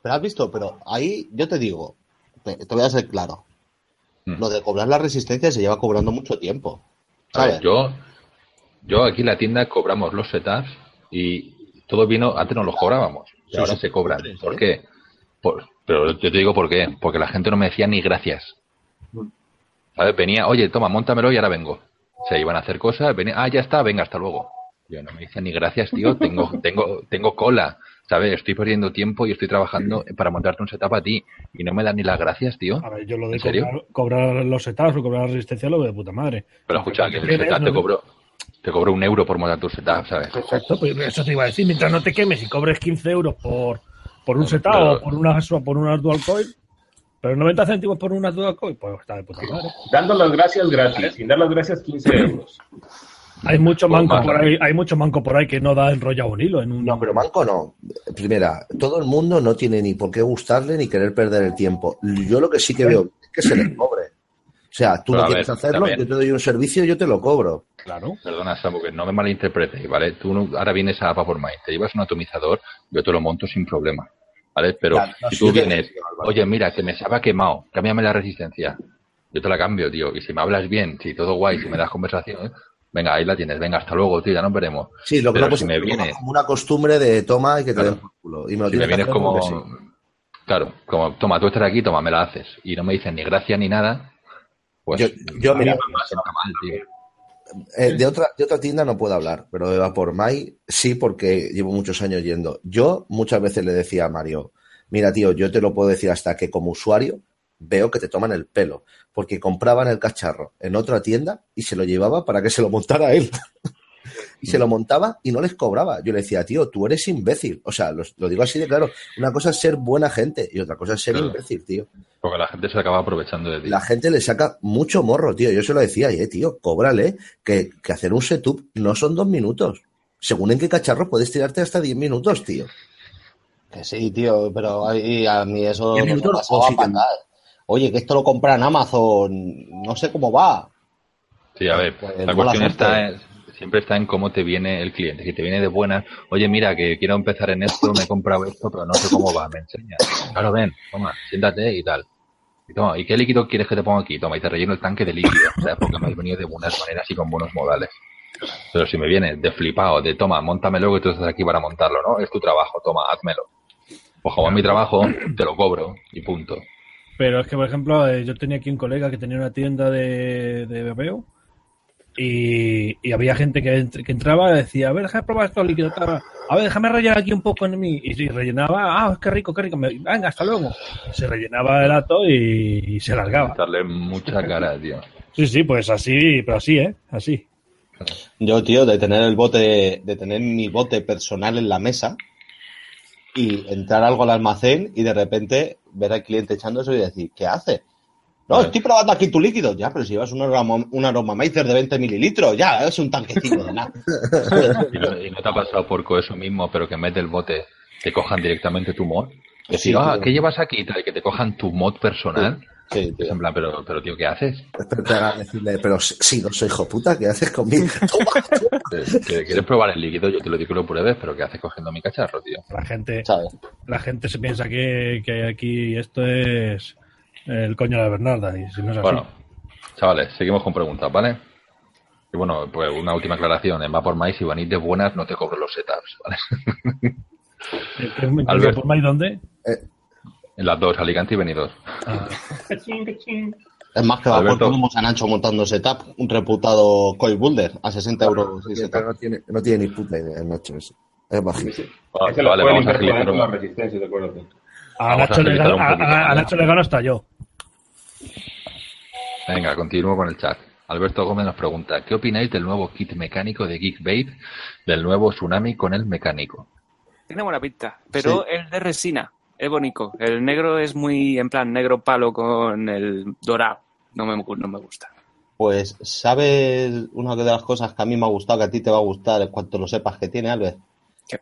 Pero has visto, pero ahí yo te digo, te, te voy a ser claro. Mm. Lo de cobrar la resistencia se lleva cobrando mucho tiempo. A ver, ¿Sabes? yo, yo aquí en la tienda cobramos los setups y todo vino, antes no los cobrábamos, y Sí, ahora sí, se cobran. ¿Por qué? Por- pero yo te digo por qué, porque la gente no me decía ni gracias. ¿Sabes? Venía, oye, toma, montamelo y ahora vengo. Se iban a hacer cosas, venía, ah, ya está, venga, hasta luego. Yo no me decían ni gracias, tío, tengo, tengo, tengo cola, ¿sabes? Estoy perdiendo tiempo y estoy trabajando para montarte un setup a ti y no me dan ni las gracias, tío. A ver, yo lo de ¿En serio? cobrar, cobrar los setups o cobrar la resistencia lo veo de puta madre. Pero escucha, que el setup te cobró, te cobró un euro por montar tu setup, ¿sabes? Perfecto, pues eso te iba a decir. Mientras no te quemes y cobres 15 euros por, por un setup pero- o por una, por una dual coil, pero 90 céntimos por una dual coil, pues está de puta madre. Dando las gracias gratis, sin dar las gracias 15 euros. Hay mucho Pues manco por ahí, hay mucho manco por ahí que no da enrollado un hilo en un. No, pero Manco no. Primera, todo el mundo no tiene ni por qué gustarle ni querer perder el tiempo. Yo lo que sí que veo es que se les cobre. O sea, tú Pero no quieres ver, hacerlo, también. yo te doy un servicio, yo te lo cobro. Claro. Perdona, Samu, que no me malinterpretes, ¿vale? Tú no- ahora vienes a Apa por Mind, te llevas un atomizador, yo te lo monto sin problema, ¿vale? Pero Claro, no, si tú te vienes, oye, mira, que me se ha quemado, cámbiame la resistencia, yo te la cambio, tío, y si me hablas bien, si todo guay, si me das conversación, venga, ahí la tienes, venga, hasta luego, tío, ya nos veremos. Sí, lo que no puede si me como- viene- como una costumbre de toma y que te Claro. den por culo. Y me lo Si me vienes como, sí. claro, como, toma, tú estás aquí, toma, me la haces, y no me dicen ni gracia ni nada, pues Yo- mira, mal, tío. Eh, de, otra, de otra tienda no puedo hablar, pero de Vapor Mai sí, porque llevo muchos años yendo. Yo muchas veces le decía a Mario, mira tío, yo te lo puedo decir hasta que como usuario veo que te toman el pelo, porque compraban el cacharro en otra tienda y se lo llevaba para que se lo montara él. y se lo montaba y no les cobraba. Yo le decía, tío, tú eres imbécil. O sea, lo, lo digo así de claro. Una cosa es ser buena gente y otra cosa es ser Claro. imbécil, tío. Porque la gente se acaba aprovechando de ti. La gente le saca mucho morro, tío. Yo se lo decía, eh, tío, cóbrale, que, que hacer un setup no son dos minutos. Según en qué cacharro puedes tirarte hasta diez minutos, tío. Que sí, tío, pero ahí a mí eso no me pasaba sí fatal. Oye, que esto lo compra en Amazon, no sé cómo va. Sí, a ver, Pues, la cuestión está. Siempre está en cómo te viene el cliente. Si te viene de buenas, oye, mira, que quiero empezar en esto, me he comprado esto, pero no sé cómo va, me enseñas. Claro, ven, toma, siéntate y tal. Y toma, ¿y qué líquido quieres que te ponga aquí? Toma, y te relleno el tanque de líquido, ¿sabes? Porque me has venido de buenas maneras y con buenos modales. Pero si me viene de flipado, de toma, montamelo que tú estás aquí para montarlo, ¿no? Es tu trabajo, toma, házmelo. Pues como es mi trabajo, te lo cobro y punto. Pero es que, por ejemplo, eh, yo tenía aquí un colega que tenía una tienda de, de vapeo y, y había gente que, ent- que entraba y decía, a ver, déjame probar estos líquidos. tal. A ver, déjame rellenar aquí un poco en mí. Y, y rellenaba, ah, qué rico, qué rico. me- venga, hasta luego. Se rellenaba el ato y, y se largaba. Darle mucha cara, tío. Sí, sí, pues así, pero así, ¿eh? Así. Yo, tío, de tener el bote, de tener mi bote personal en la mesa y entrar algo al almacén y de repente ver al cliente echando eso y decir, ¿qué hace? No, Vale. estoy probando aquí tu líquido. Ya, pero si llevas un aroma, un aromamizer de 20 mililitros, ya, es un tanquecito de nada. ¿Y no, y no te ha pasado por eso mismo, pero que en vez del bote te cojan directamente tu mod? Que Decir, sí, ah. ¿qué llevas aquí? Y tal, y que te cojan tu mod personal. Sí, tío. en plan, pero, pero tío, ¿qué haces? Espero te haga decirle, pero si si no soy hijo puta, ¿qué haces conmigo? ¿Quieres probar el líquido? Yo te lo digo que lo pruebes, pero ¿qué haces cogiendo mi cacharro, tío? La gente, ¿Sabes? la gente se piensa que, que aquí esto es el coño de la Bernarda. Y si no es así. Bueno, chavales, seguimos con preguntas, ¿vale? Y bueno, pues una última aclaración. En Va por Mais, si venís de buenas, no te cobro los setups, ¿vale? ¿Qué- qué- qué- Albert. por ahí dónde? En las dos, Alicante y Benidorm. Ah, Es más que va por Alberto. como San Ancho montando setup, un reputado coil builder a 60 euros. no tiene, no tiene ni puta idea el Nacho ese. Es Ese lo vale, vamos a agilizar la resistencia, de acuerdo. A, Vamos a Nacho gano, a- poquito, a- a ¿vale? Nacho le gano hasta yo. Venga, continúo con el chat. Alberto Gómez nos pregunta, ¿qué opináis del nuevo kit mecánico de Geekbait, del nuevo Tsunami con el mecánico? Tiene buena pinta, pero el de resina es bonito. El negro es muy, en plan, negro palo con el dorado. No me, no me gusta. Pues, ¿sabes una de las cosas que a mí me ha gustado, que a ti te va a gustar en cuanto lo sepas que tiene, Albert? ¿Qué?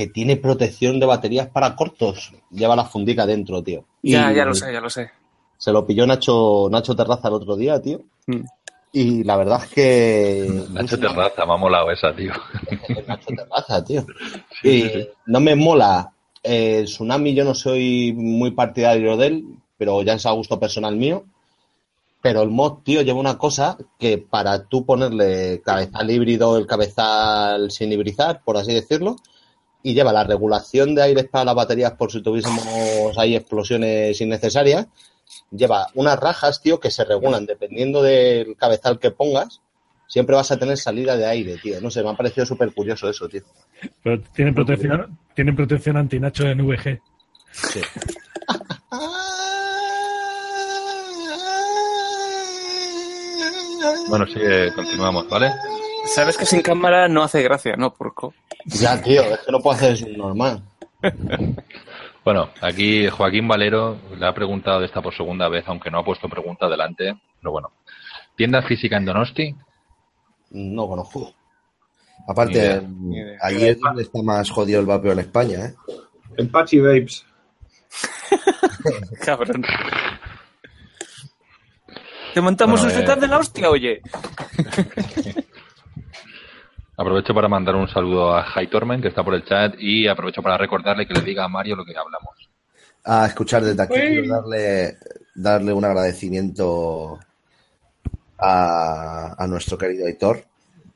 Que tiene protección de baterías para cortos. Lleva la fundica dentro, tío. Ya, Y ya lo sé, ya lo sé. Se lo pilló Nacho, Nacho Terraza el otro día, tío. Mm. Y la verdad es que... Nacho Terraza, me ha molado esa, tío. Nacho Terraza, tío. Y no me mola. eh, el Tsunami yo no soy muy partidario de él, pero ya es a gusto personal mío. Pero el mod, tío, lleva una cosa que para tú ponerle cabezal híbrido, el cabezal sin hibridar, por así decirlo, y lleva la regulación de aire para las baterías por si tuviésemos ahí explosiones innecesarias. Lleva unas rajas, tío, que se regulan dependiendo del cabezal que pongas. Siempre vas a tener salida de aire, tío. No sé, me ha parecido súper curioso eso, tío. Pero tienen protección, tienen protección anti-Nacho en VG. Sí. Bueno, sí, eh, continuamos, ¿vale? Sabes que sin cámara no hace gracia, ¿no, porco? Ya, tío, es que no puedo hacer eso normal. Bueno, aquí Joaquín Valero le ha preguntado de esta por segunda vez, aunque no ha puesto pregunta adelante. Pero bueno, ¿tienda física en Donosti? No conozco. Ni Aparte, idea, ni idea. es donde está más jodido el vapeo en España, ¿eh? En Pachi Babes. Cabrón. Te montamos Bueno, un eh. setup de la hostia, oye. Aprovecho para mandar un saludo a Tormen que está por el chat, y aprovecho para recordarle que le diga a Mario lo que hablamos. A escuchar desde aquí, quiero darle, darle un agradecimiento a, a nuestro querido editor,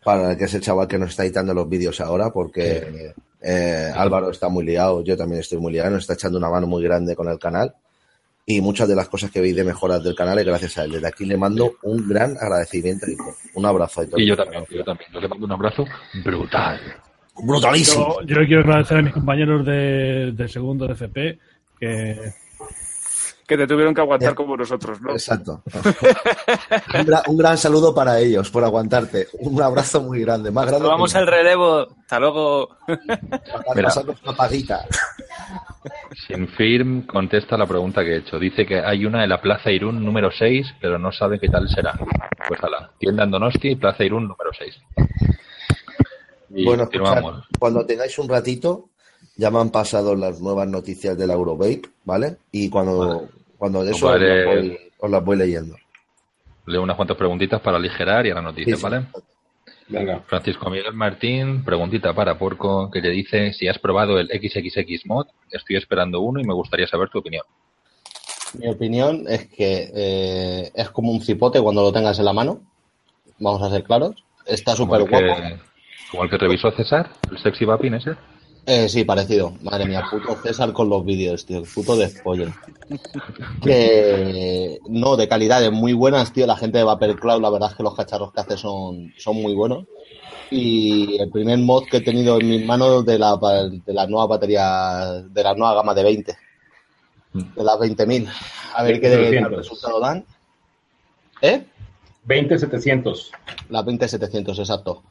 para el que es el chaval que nos está editando los vídeos ahora, porque eh, Álvaro está muy liado, yo también estoy muy liado, nos está echando una mano muy grande con el canal. Y muchas de las cosas que veis de mejoras del canal es gracias a él. Desde aquí le mando un gran agradecimiento. Un abrazo, editor. Y yo también, yo también. Yo le mando un abrazo brutal. Brutalísimo. Yo, yo le quiero agradecer a mis compañeros de, de segundo de FP que Que te tuvieron que aguantar como nosotros, ¿no? Exacto. un, gran, un gran saludo para ellos por aguantarte. Un abrazo muy grande, más grande. Vamos al relevo. Hasta luego. para Mira. una paguita. Sinfirm contesta la pregunta que he hecho. Dice que hay una en la Plaza Irún número 6, pero no sabe qué tal será. Pues a la tienda en Donosti, Plaza Irún número 6. Y Bueno, escuchad, cuando tengáis un ratito, ya me han pasado las nuevas noticias del Eurovape, ¿vale? Y cuando, cuando de eso os, las voy, os las voy leyendo. Leo unas cuantas preguntitas para aligerar y a la noticia, Sí, sí. ¿vale? Venga. Francisco Miguel Martín, preguntita para Porco, que te dice si has probado el XXX mod. Estoy esperando uno y me gustaría saber tu opinión. Mi opinión es que eh, es como un cipote cuando lo tengas en la mano. Vamos a ser claros. Está súper guapo. como el que revisó César, el sexy vaping ese. Eh, sí, parecido. Madre mía, puto César con los vídeos, tío. Puto despolle. Que no, de calidades muy buenas, tío. La gente de Vapor Cloud, la verdad es que los cacharros que hace son, son muy buenos. Y el primer mod que he tenido en mis manos de la, de la nueva batería, de la nueva gama de 20. De las 20.000. A ver qué, de- 20.700. resultado dan. ¿Eh? 20-700. La 20700, exacto.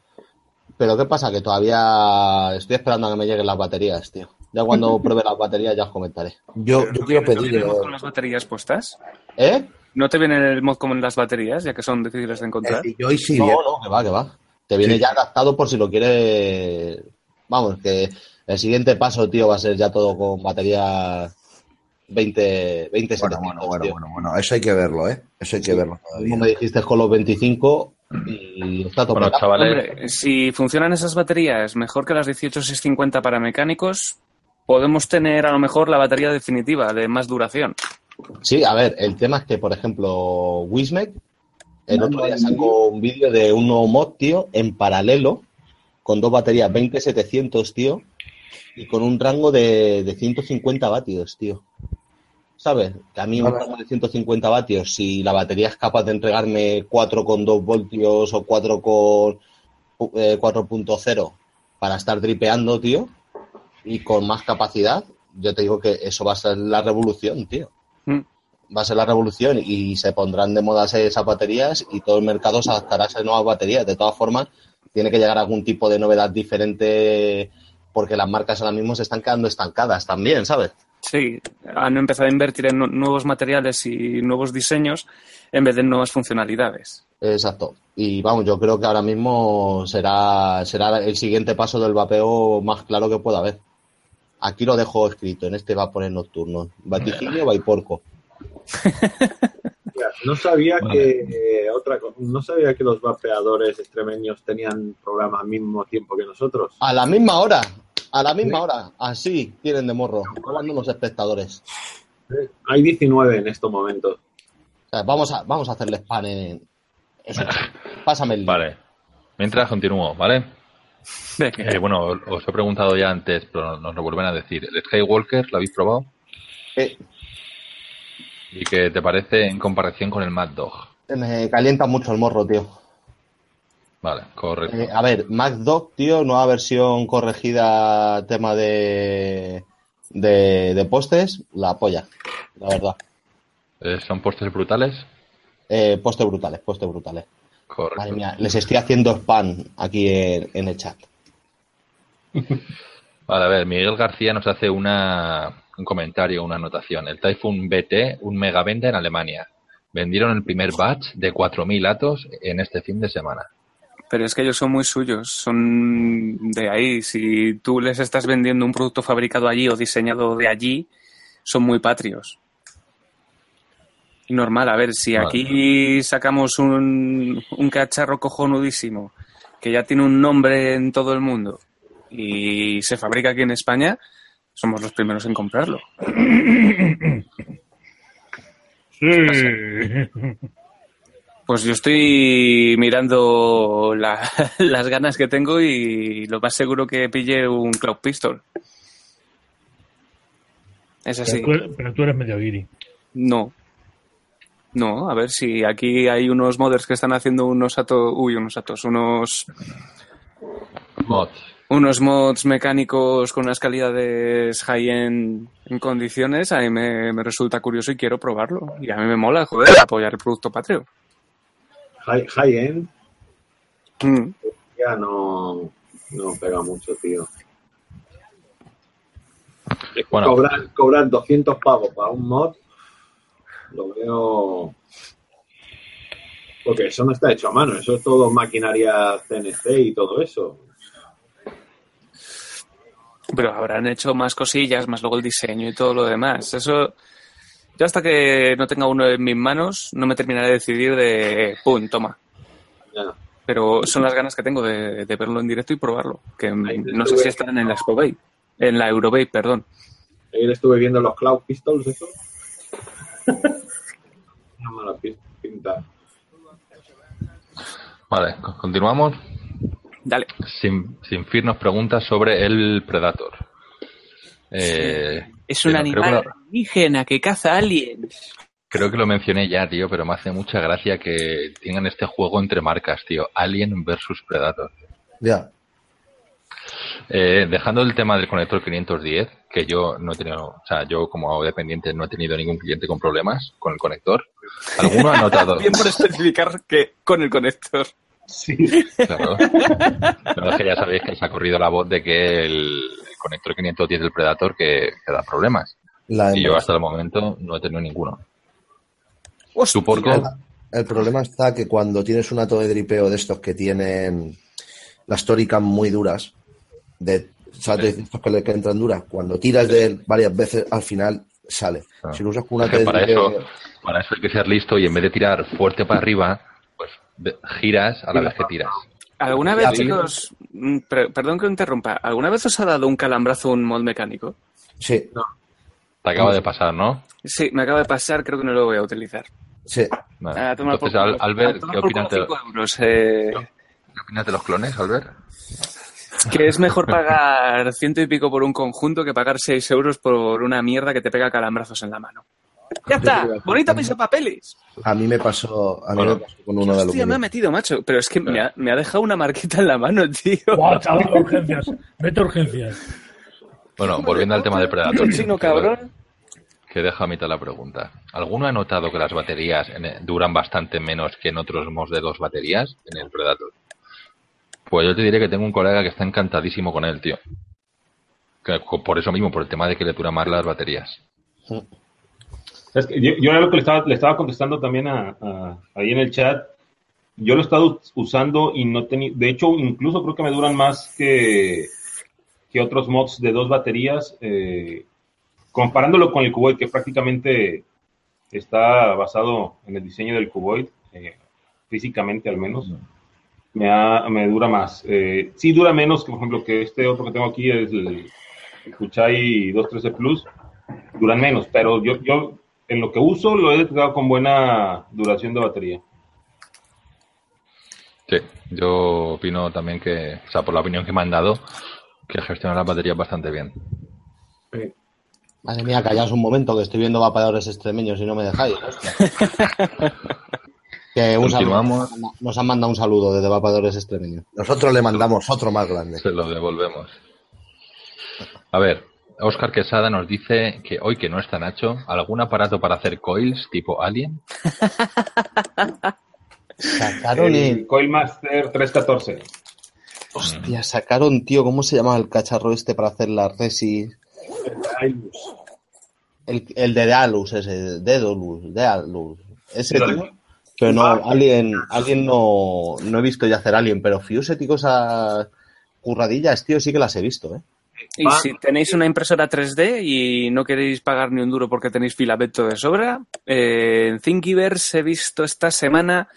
Pero ¿qué pasa? Que todavía estoy esperando a que me lleguen las baterías, tío. Ya cuando pruebe las baterías ya os comentaré. Yo, yo quiero ¿No viene pedir. el mod con las baterías puestas? ¿Eh? ¿No te viene el mod como en las baterías, ya que son difíciles de encontrar? yo hoy sí, no, bien. no, que va, que va. Te viene Sí. ya adaptado por si lo quieres. Vamos, que el siguiente paso, tío, va a ser ya todo con batería 20, 20 Bueno, bueno, bueno, bueno, bueno. Eso hay que verlo, ¿eh? Eso hay que verlo todavía. Como me dijiste con los 25 y está Bueno, chavales, Hombre, si funcionan esas baterías mejor que las 18650 para mecánicos, podemos tener a lo mejor la batería definitiva de más duración. Sí, a ver, el tema es que, por ejemplo, Wismec el otro día sacó un vídeo de un nuevo mod, tío, en paralelo, con dos baterías 20-700, tío, y con un rango de, de 150 vatios, tío. ¿Sabes? Que a mí un de 150 vatios, si la batería es capaz de entregarme 4,2 voltios o 4 con eh, 4.0 para estar dripeando, tío, y con más capacidad, yo te digo que eso va a ser la revolución, tío Mm. va a ser la revolución y se pondrán de moda esas baterías y todo el mercado se adaptará a esas nuevas baterías. De todas formas, tiene que llegar algún tipo de novedad diferente porque las marcas ahora mismo se están quedando estancadas también, ¿sabes? Sí, han empezado a invertir en nu- nuevos materiales y nuevos diseños en vez de nuevas funcionalidades. Exacto. Y vamos, yo creo que ahora mismo será, será el siguiente paso del vapeo más claro que pueda haber. Aquí lo dejo escrito, en este va a poner nocturno. Vaticinio, porco. No sabía que eh, otra no sabía que los vapeadores extremeños tenían programa al mismo tiempo que nosotros. A la misma hora, a la misma hora. Así tienen de morro, hablando los espectadores. Hay 19 en estos momentos. O sea, vamos a, vamos a hacerles pan en. Eso. Pásame el. Vale. Mientras continúo, ¿vale? Eh, bueno, os he preguntado ya antes, pero nos lo vuelven a decir. ¿El Skywalker lo habéis probado? Eh, ¿Y qué te parece en comparación con el Mad Dog? me calienta mucho el morro, tío. Vale, correcto. Eh, a ver, MacDog, tío, nueva versión corregida, tema de, de, de postes, la polla, la verdad. Eh, ¿Son postes brutales? Eh, postes brutales, postes brutales. Correcto. Madre mía, les estoy haciendo spam aquí en, en el chat. Vale, a ver, Miguel García nos hace una, un comentario, una anotación. El Typhoon BT, un megaventa en Alemania. Vendieron el primer batch de 4.000 atos en este fin de semana. Pero es que ellos son muy suyos, son de ahí. Si tú les estás vendiendo un producto fabricado allí o diseñado de allí, son muy patrios. Normal, a ver, si Vale. aquí sacamos un, un cacharro cojonudísimo que ya tiene un nombre en todo el mundo y se fabrica aquí en España, somos los primeros en comprarlo. Pues yo estoy mirando la- las ganas que tengo y lo más seguro que pille un Cloud Pistol. Es así. Pero, tú, pero tú eres medio guiri. No. No, a ver si aquí hay unos modders que están haciendo unos atos, uy, unos atos, unos Mods. Unos mods mecánicos con unas calidades high-end en condiciones, a mí me, me resulta curioso y quiero probarlo. Y a mí me mola, joder, apoyar el producto patrio. High, high end Mm. ya no, no pega mucho, tío. Bueno. cobrar, cobrar 200 pavos para un mod, lo veo... Porque eso no está hecho a mano, eso es todo maquinaria CNC y todo eso. Pero habrán hecho más cosillas, más luego el diseño y todo lo demás. Eso, yo hasta que no tenga uno en mis manos, no me terminaré de decidir de, pum, toma. Pero son las ganas que tengo de, de verlo en directo y probarlo. Que Ahí no sé si están en la Expo Bay. En la Eurobay, perdón. Ayer estuve viendo los Cloud Pistols, eso. Una mala pi- pinta. Vale, co- continuamos. Dale. Sin, Sinfir nos pregunta sobre el Predator. Eh, Es un animal que lo- alienígena que caza aliens. Creo que lo mencioné ya, tío, pero me hace mucha gracia que tengan este juego entre marcas, tío. Alien versus Predator. Ya. Eh, dejando el tema del conector 510, que yo no he tenido, o sea, yo como dependiente no he tenido ningún cliente con problemas con el conector. ¿Alguno ha notado? Bien por especificar que con el conector. Claro. Pero es que ya sabéis que se ha corrido la voz de que el, el conector 510 del Predator que, que da problemas. La Y yo hasta el momento no he tenido ninguno. ¿Tú, Porco? El, el problema está que cuando tienes una ato de dripeo de estos que tienen las tóricas muy duras, de, ¿sabes? De estos que, le, que entran duras, cuando tiras de él varias veces, al final sale. Ah. Si lo usas con que ato de para dripeo, eso, para eso hay que ser listo y en vez de tirar fuerte para arriba, giras a la vez que tiras. ¿Alguna vez, chicos, mm, per- perdón que interrumpa, ¿alguna vez os ha dado un calambrazo un mod mecánico? sí, Te acaba de pasar, ¿no? Sí, me acaba de pasar, creo que no lo voy a utilizar. sí. Vale. A tomar por Entonces, Al-. Albert, A tomar ¿qué opinas, de, cinco euros, eh, ¿qué opinas de los clones, Albert? que es mejor pagar ciento y pico por un conjunto que pagar seis euros por una mierda que te pega calambrazos en la mano. ¡Ya está! ¡Bonita piso papeles! A mí me pasó, a mí Bueno. me pasó con uno de Hostia, me ha metido, macho. Pero es que me ha, me ha dejado una marquita en la mano, tío. Guau, chaval, urgencias. Vete a urgencias. Bueno, volviendo al tema del Predator. Chino, que- cabrón. Que deja a mitad la pregunta. ¿Alguno ha notado que las baterías en- duran bastante menos que en otros mods de dos baterías en el Predator? Pues yo te diré que tengo un colega que está encantadísimo con él, tío. Que- por eso mismo, por el tema de que le duran más las baterías. Es que yo, yo era lo que le estaba, le estaba contestando también a, a- ahí en el chat. Yo lo he estado usando y no tenía, de hecho, incluso creo que me duran más que, que otros mods de dos baterías, eh, comparándolo con el Cuboid, que prácticamente está basado en el diseño del Cuboid, eh, físicamente al menos, me, ha- me dura más. Eh, sí dura menos que, por ejemplo, que este otro que tengo aquí, es el, el Kuchai 213 Plus, duran menos, pero yo, yo en lo que uso lo he detectado con buena duración de batería. Sí, yo opino también que, o sea, por la opinión que me han dado, que gestiona las baterías bastante bien. Madre mía, callaos un momento que estoy viendo vapeadores extremeños y no me dejáis. hostia. que un saludo. Continuamos. Nos han mandado un saludo desde vapeadores extremeños. Nosotros le mandamos otro más grande. Se lo devolvemos. A ver, Oscar Quesada nos dice que hoy que no está Nacho, ¿algún aparato para hacer coils tipo Alien? Sacaron El el... Coilmaster 314. Hostia, sacaron, tío, ¿cómo se llama el cacharro este para hacer la resi? El, el de Dealus, ese, Dedolus, Dealus. Ese, tío. Pero no, Alien, Alien no, no he visto ya hacer Alien, pero Fuse y cosas curradillas, tío, sí que las he visto, ¿eh? Y si tenéis una impresora 3D y no queréis pagar ni un duro porque tenéis filamento de sobra, eh, en Thingiverse he visto esta semana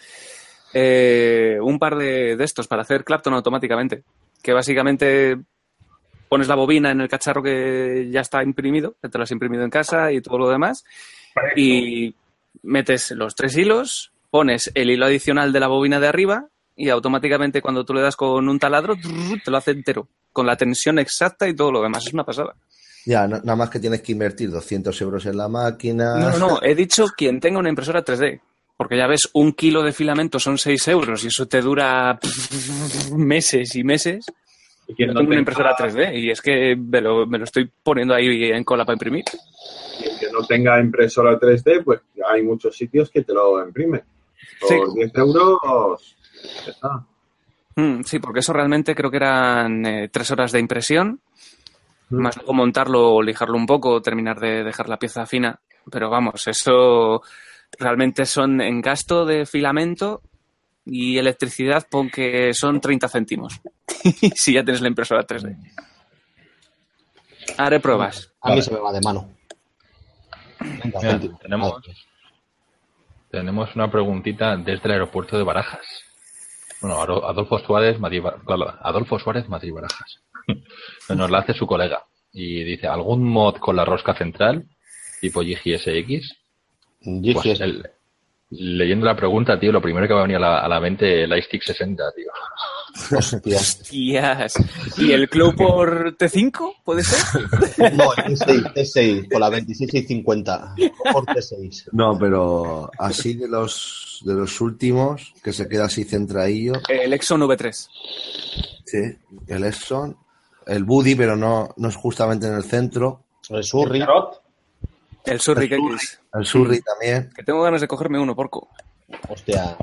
eh, un par de, de estos para hacer Clapton automáticamente. Que básicamente pones la bobina en el cacharro que ya está imprimido, que te lo has imprimido en casa y todo lo demás, y metes los tres hilos, pones el hilo adicional de la bobina de arriba y automáticamente cuando tú le das con un taladro te lo hace entero, con la tensión exacta y todo lo demás. Es una pasada. Ya, na- nada más que tienes que invertir 200 euros en la máquina. No, no, no, he dicho quien tenga una impresora 3D. Porque ya ves, un kilo de filamento son 6 euros y eso te dura meses y meses. Y quien Yo no tengo una impresora 3D y es que me lo, me lo estoy poniendo ahí en cola para imprimir. y el que no tenga impresora 3D, pues hay muchos sitios que te lo imprimen. Por Sí. 10 euros, ya está. Mm, sí, porque eso realmente creo que eran eh, tres horas de impresión, más luego montarlo o lijarlo un poco, terminar de dejar la pieza fina. Pero vamos, eso realmente son en gasto de filamento y electricidad, pon que son 30 céntimos. si ya tienes la impresora 3D. Haré pruebas. A mí se me va de mano. Venga, Mira, céntimo. tenemos, tenemos una preguntita desde el aeropuerto de Barajas. Bueno, Adolfo Suárez, Madrid, Adolfo Suárez, Madrid Barajas. Nos la hace su colega y dice, ¿algún mod con la rosca central tipo GGSX? GGS. Pues el- leyendo la pregunta, tío, lo primero que me venía a la, a la mente el iStick 60, tío. Hostia. Hostias. ¿Y el Clow por T5? ¿Puede ser? No, el T6, T6, con la 26650. Por T6. No, pero así de los de los últimos, que se queda así centradillo. El Exxon V3. Sí, el Exxon, el Buddy, pero no, no es justamente en el centro. El Surri. Carot, El Surric El X. El Surrey también. Que tengo ganas de cogerme uno, porco. Hostia.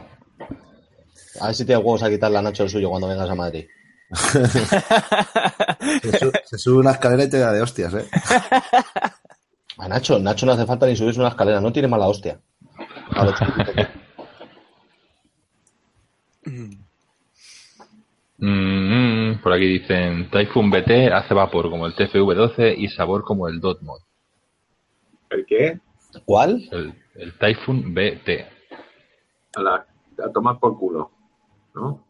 A ver si tienes huevos a quitarle a Nacho el suyo cuando vengas a Madrid. Se, su- se sube una escalera y te da de hostias, ¿eh? A Nacho, Nacho no hace falta ni subirse una escalera, no tiene mala hostia. Mm, mm, por aquí dicen, Typhoon BT hace vapor como el TFV12 y sabor como el Dot Mod. ¿El qué? ¿Cuál? El, el Typhoon BT. A, la, a tomar por culo. ¿No?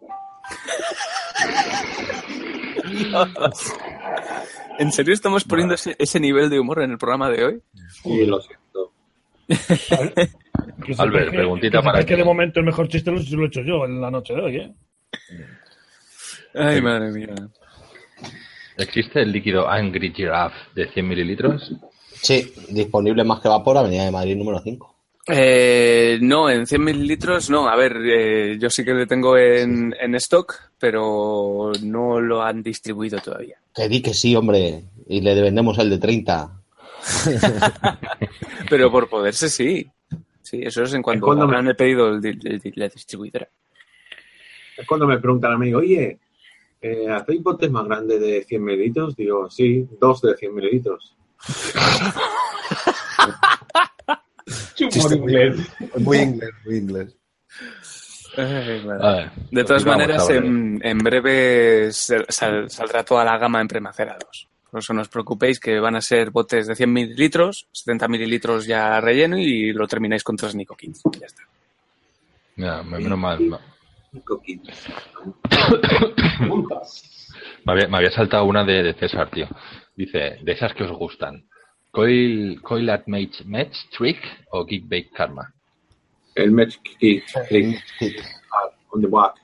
¿En serio estamos poniendo ese, ese nivel de humor en el programa de hoy? Y lo siento. Albert, preguntita que para sepáis que de momento el mejor chiste lo, lo he hecho yo en la noche de hoy, ¿eh? Ay, madre mía. ¿Existe el líquido Angry Giraffe de 100 mililitros? Sí, disponible más que vapor, Avenida de Madrid número 5. Eh, no, en 100 mililitros no. A ver, eh, yo sí que le tengo en, en stock, pero no lo han distribuido todavía. Que di que sí, hombre. Y le vendemos el de 30. Pero por poderse sí. Sí, eso es en cuanto cuando me- habrán el pedido el, el la distribuidora. Es cuando me preguntan a mí, oye, eh, ¿hacéis botes más grandes de 100 mililitros? Digo, sí, dos de 100 mililitros. humor inglés. Muy inglés, muy inglés. Eh, vale. A ver, De todas maneras, en, en breve sal- sal- saldrá toda la gama en premacerados. Por eso no os preocupéis que van a ser botes de 100 mililitros, 70 mililitros ya relleno y lo termináis con 3 Nico Kids. Ya está. Ya, me- menos mal. Preguntas. había, me había saltado una de, de César, tío. Dice, de esas que os gustan. Coil, coil at Match, match Trick o Geek Bake Karma. El match kick. Sí. On the back.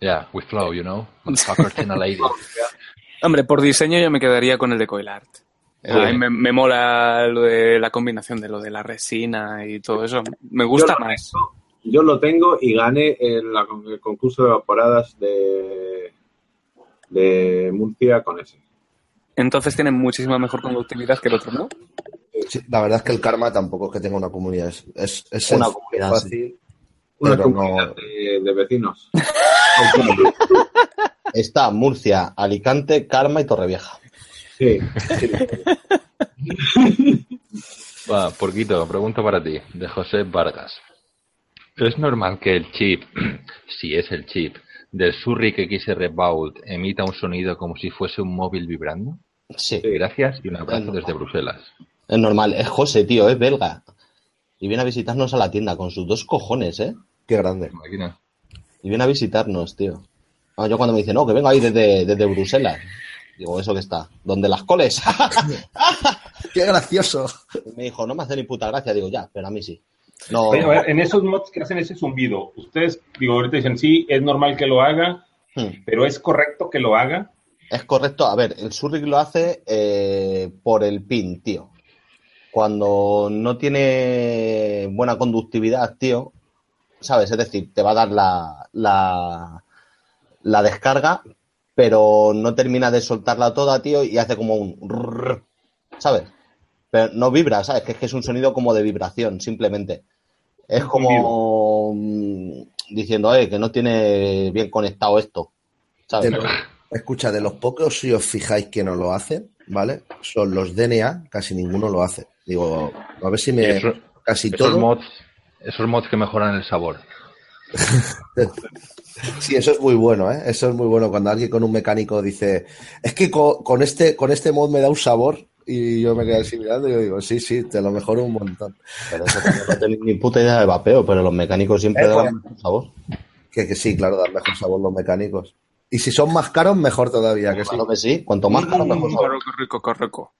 Yeah, we flow, you know. A lady. Hombre, por diseño yo me quedaría con el de Coil Art. Sí. A mí me, me mola lo de la combinación de lo de la resina y todo eso. Me gusta Yo más. tengo- Yo lo tengo y gané en la- el concurso de evaporadas de, de Murcia con ese. Entonces tiene muchísima mejor conductividad que el otro, ¿no? Sí, la verdad es que el karma tampoco es que tenga una comunidad. Es, es, es Una sencillo, comunidad, fácil. Una Pero comunidad no- de, de vecinos. Está Murcia, Alicante, Karma y Torrevieja. Sí. Va, Porquito, pregunta para ti, de José Vargas. ¿Es normal que el chip, si es el chip, del Surric XR Vault emita un sonido como si fuese un móvil vibrando? Sí, Gracias y un abrazo desde Bruselas. es normal. Es José, tío, es belga. Y viene a visitarnos a la tienda con sus dos cojones, ¿eh? Qué grande. Imagina. Y viene a visitarnos, tío. Ah, yo cuando me dice, no, que vengo ahí desde, desde Bruselas. Digo, ¿eso que está? ¿Dónde las coles? Qué gracioso. Y me dijo, no me hace ni puta gracia. Digo, ya, pero a mí sí. No, Oye, a ver, en esos mods que hacen ese zumbido, ustedes, digo, ahorita dicen, sí, es normal que lo haga, Hmm. pero ¿es correcto que lo haga? Es correcto. A ver, el Surric lo hace eh, por el pin, tío. Cuando no tiene buena conductividad, tío, ¿sabes? Es decir, te va a dar la, la, la descarga, pero no termina de soltarla toda, tío, y hace como un... ¿Sabes? Pero no vibra, ¿sabes? Que es que es un sonido como de vibración, simplemente. Es como mm, diciendo, eh, que no tiene bien conectado esto. ¿Sabes? De los- escucha, de los pocos, si os fijáis que no lo hacen, ¿vale? Son los DNA, casi ninguno lo hace. Digo, a ver si me. Eso- casi Esos todo. mods, esos mods que mejoran el sabor. Sí, eso es muy bueno, ¿eh? Eso es muy bueno. Cuando alguien con un mecánico dice, es que co- con, este, con este mod me da un sabor. Y yo me quedo así mirando y yo digo, sí, sí, te lo mejoro un montón. Pero eso también no tenéis ni puta idea de vapeo, pero los mecánicos siempre Eh, dan bueno. mejor sabor. Que, que sí, claro, dan mejor sabor los mecánicos. Y si son más caros, mejor todavía, que sí. Claro que sí, cuanto más caro, mejor sabor. Correco, rico, correco.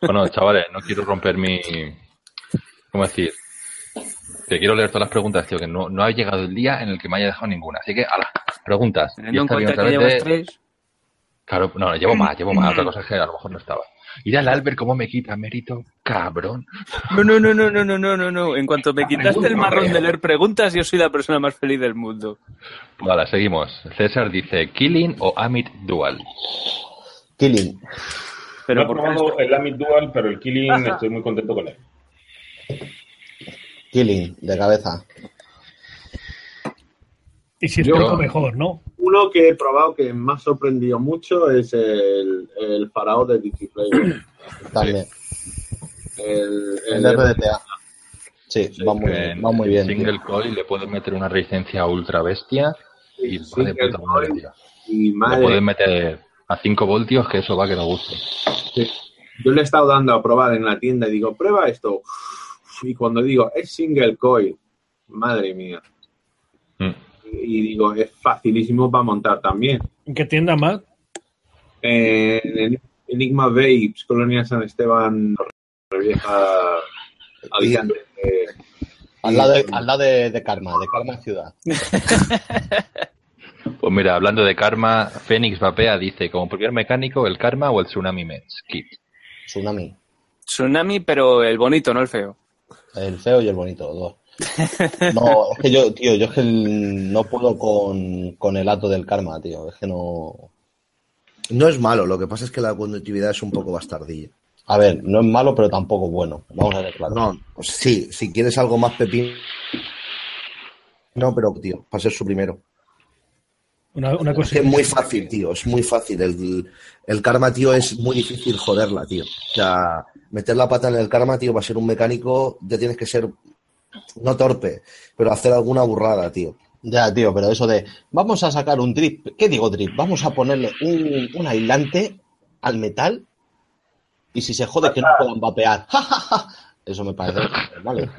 Bueno, chavales, no quiero romper mi... ¿Cómo decir? Que quiero leer todas las preguntas, tío, que no, no ha llegado el día en el que me haya dejado ninguna. Así que, ala, preguntas. Teniendo en cuenta que llevas de- tres. Claro, no, llevo más, llevo más. Otra cosa es que a lo mejor no estaba. Mira el Albert cómo me quita mérito, cabrón. No, no, no, no, no, no, no, no, no. En cuanto me quitaste el marrón de leer preguntas, yo soy la persona más feliz del mundo. Vale, seguimos. César dice, ¿Killing o Amit Dual? Killing. Pero no he por probado el Amit Dual, pero el Killing estoy muy contento con él. Killing, de cabeza. Y si es Yo- mejor, ¿no? Uno que he probado que me ha sorprendido mucho es el, el Faraón de Digiplay. También. El, El el, RDTA. Sí, va muy, En va muy bien. tío. Single coil le puedes meter una resistencia ultra bestia y va de puta madre, tío. y Le madre, puedes meter a 5 voltios que eso va que no guste. sí. yo le he estado dando a probar en la tienda y digo, prueba esto. Y cuando digo, es single coil, madre mía. Y digo, es facilísimo para montar también. ¿En qué tienda más? Eh, en Enigma Vapes, Colonia San Esteban, vieja Alicante. eh, Al lado, de, al lado de, de Karma, de Karma Ciudad. Pues mira, hablando de karma, Fénix Vapea dice, como primer mecánico, el karma o el tsunami Mets kit. Tsunami. Tsunami, pero el bonito, no el feo. El feo y el bonito, los dos. No, es que yo, tío, yo es que el- no puedo con, con el ato del karma, tío. Es que no. No es malo, lo que pasa es que la conductividad es un poco bastardilla. A ver, no es malo, pero tampoco es bueno. Vamos a ver, claro. No, pues sí, si quieres algo más pepino. No, pero, tío, para ser su primero. Una, una Es cosa que es muy fácil, tío, es muy fácil. El, el karma, tío, es muy difícil joderla, tío. O sea, meter la pata en el karma, tío, para ser un mecánico, ya tienes que ser no torpe, pero hacer alguna burrada, tío. Ya, tío, pero eso de vamos a sacar un drip, ¿qué digo drip? Vamos a ponerle un, un aislante al metal y si se jode que no puedan vapear. ¡Ja, ja, ja! Eso me parece. Vale.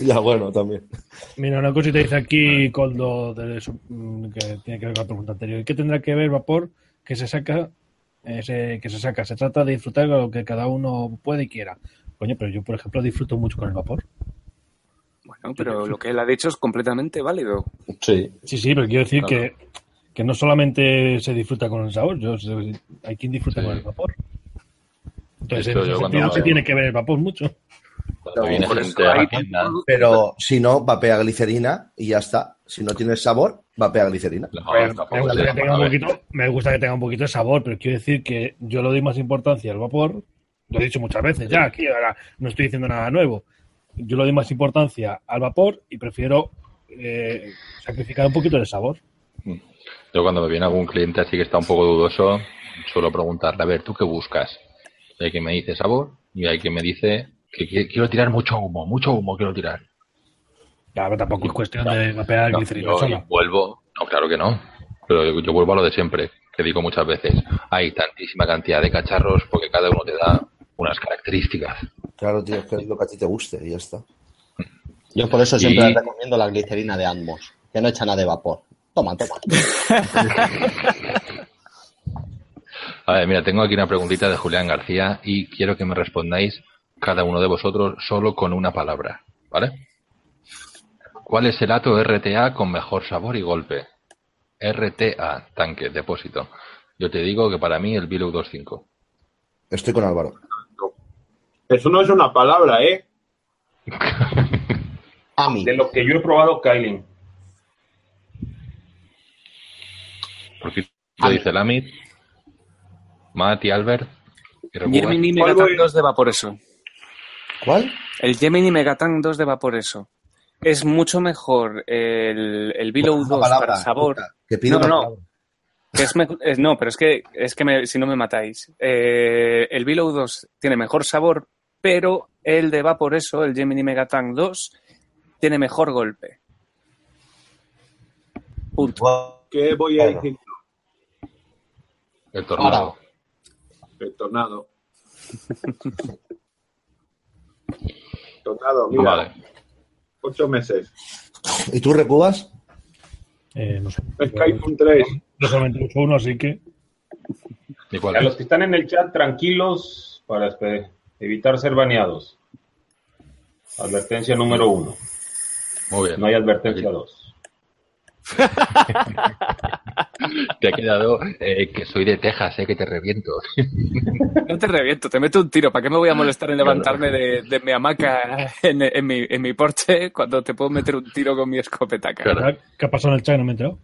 Ya, bueno, también. Mira, una cosita dice aquí Coldo de su- mm, que tiene que ver con la pregunta anterior. ¿Qué tendrá que ver vapor que se saca? eh, se- que se saca. Se trata de disfrutar con lo que cada uno puede y quiera. Coño, pero yo, por ejemplo, disfruto mucho con el vapor. Bueno, pero lo que él ha dicho es completamente válido. Sí. Sí, sí, pero quiero decir Claro. que, que no solamente se disfruta con el sabor, yo, hay quien disfruta Sí. con el vapor. Entonces, en sentido cuando- se tiene que ver el vapor mucho. Cuando viene Por gente eso a la ahí tienda, tampoco- Pero si no, vapea glicerina y ya está. Si no tienes sabor, vapea glicerina. no, tampoco me, gusta que tenga un poquito, me gusta que tenga un poquito de sabor, pero quiero decir que yo le doy más importancia al vapor. Lo he dicho muchas veces ya aquí, ahora no estoy diciendo nada nuevo. Yo le doy más importancia al vapor y prefiero eh, sacrificar un poquito de sabor. Yo cuando me viene algún cliente así que está un poco dudoso, suelo preguntarle, a ver, ¿tú qué buscas? Hay quien me dice sabor y hay quien me dice que qui- quiero tirar mucho humo, mucho humo quiero tirar. Pero tampoco es cuestión de No, glicerina yo sola. vuelvo, no, claro que no, pero yo, yo vuelvo a lo de siempre, que digo muchas veces, hay tantísima cantidad de cacharros porque cada uno te da unas características. Claro, tío, es que es lo que a ti te guste y ya está. Yo por eso siempre Y- les recomiendo la glicerina de Atmos, que no echa nada de vapor. Toma, toma. A ver, mira, tengo aquí una preguntita de Julián García y quiero que me respondáis cada uno de vosotros solo con una palabra, ¿vale? ¿Cuál es el ato RTA con mejor sabor y golpe? RTA, tanque, depósito. Yo te digo que para mí el Bilou 2.5. Estoy con Álvaro. Eso no es una palabra, ¿eh? Ami. De lo que yo he probado, Kylie. ¿Por qué lo dice Lamit? Matt y Albert. Gemini ¿Cuál Megatan voy? 2 de Vaporeso. ¿Cuál? El Gemini Megatan 2 de Vaporeso. Es mucho mejor el, el Below Una 2 palabra, para sabor. puta, que pido No, no. es mejor- es- no, pero es que, es que me- si no me matáis. Eh, el Below 2 tiene mejor sabor, pero el de Vaporeso, el Gemini Megatan 2, tiene mejor golpe. Punto. ¿Qué voy a decir? El tornado. El tornado. tornado, mira, Vale. ocho meses. ¿Y tú recubas? Eh, no sé. Skype un 3. Yo solamente uso uno, así que. ¿Y cuál A los que están en el chat, tranquilos para espe- evitar ser baneados. Advertencia número uno. Muy bien. No hay advertencia dos. Te ha quedado eh, que soy de Texas, eh, que te reviento. No te reviento, te meto un tiro. ¿Para qué me voy a molestar en levantarme de, de mi hamaca en, en mi, en mi porche cuando te puedo meter un tiro con mi escopeta? cara? ¿Qué ha pasado en el chat? No me he enterado.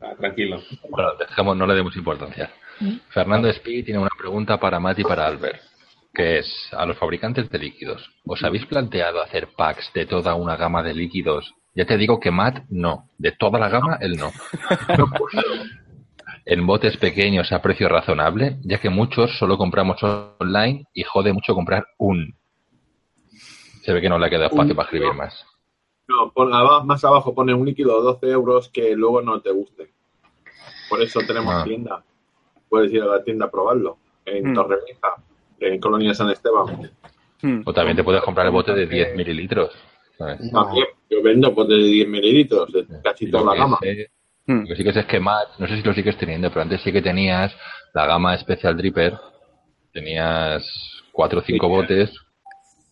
Ah, tranquilo. Bueno, dejemos, no le demos importancia. Fernando Espí tiene una pregunta para Matt y para Albert, que es, a los fabricantes de líquidos, ¿os habéis planteado hacer packs de toda una gama de líquidos? Ya te digo que Matt no, de toda la gama él no. en botes pequeños a precio razonable, ya que muchos solo compramos online y jode mucho comprar un. Se ve que no le ha quedado espacio Un- para escribir más. No, pon, aba- más abajo pone un líquido de 12 euros que luego no te guste. Por eso tenemos Ah. tienda. Puedes ir a la tienda a probarlo. En. Torrevieja, en Colonia San Esteban. Hmm. O también te puedes comprar el bote de 10 mililitros. ¿sabes? También, yo vendo pues, de 10 mililitros, de casi toda la gama. sé- Hmm. Lo que sí que sé es que Matt, no sé si lo sigues teniendo, pero antes sí que tenías la gama Special Dripper, tenías cuatro o cinco Sí. botes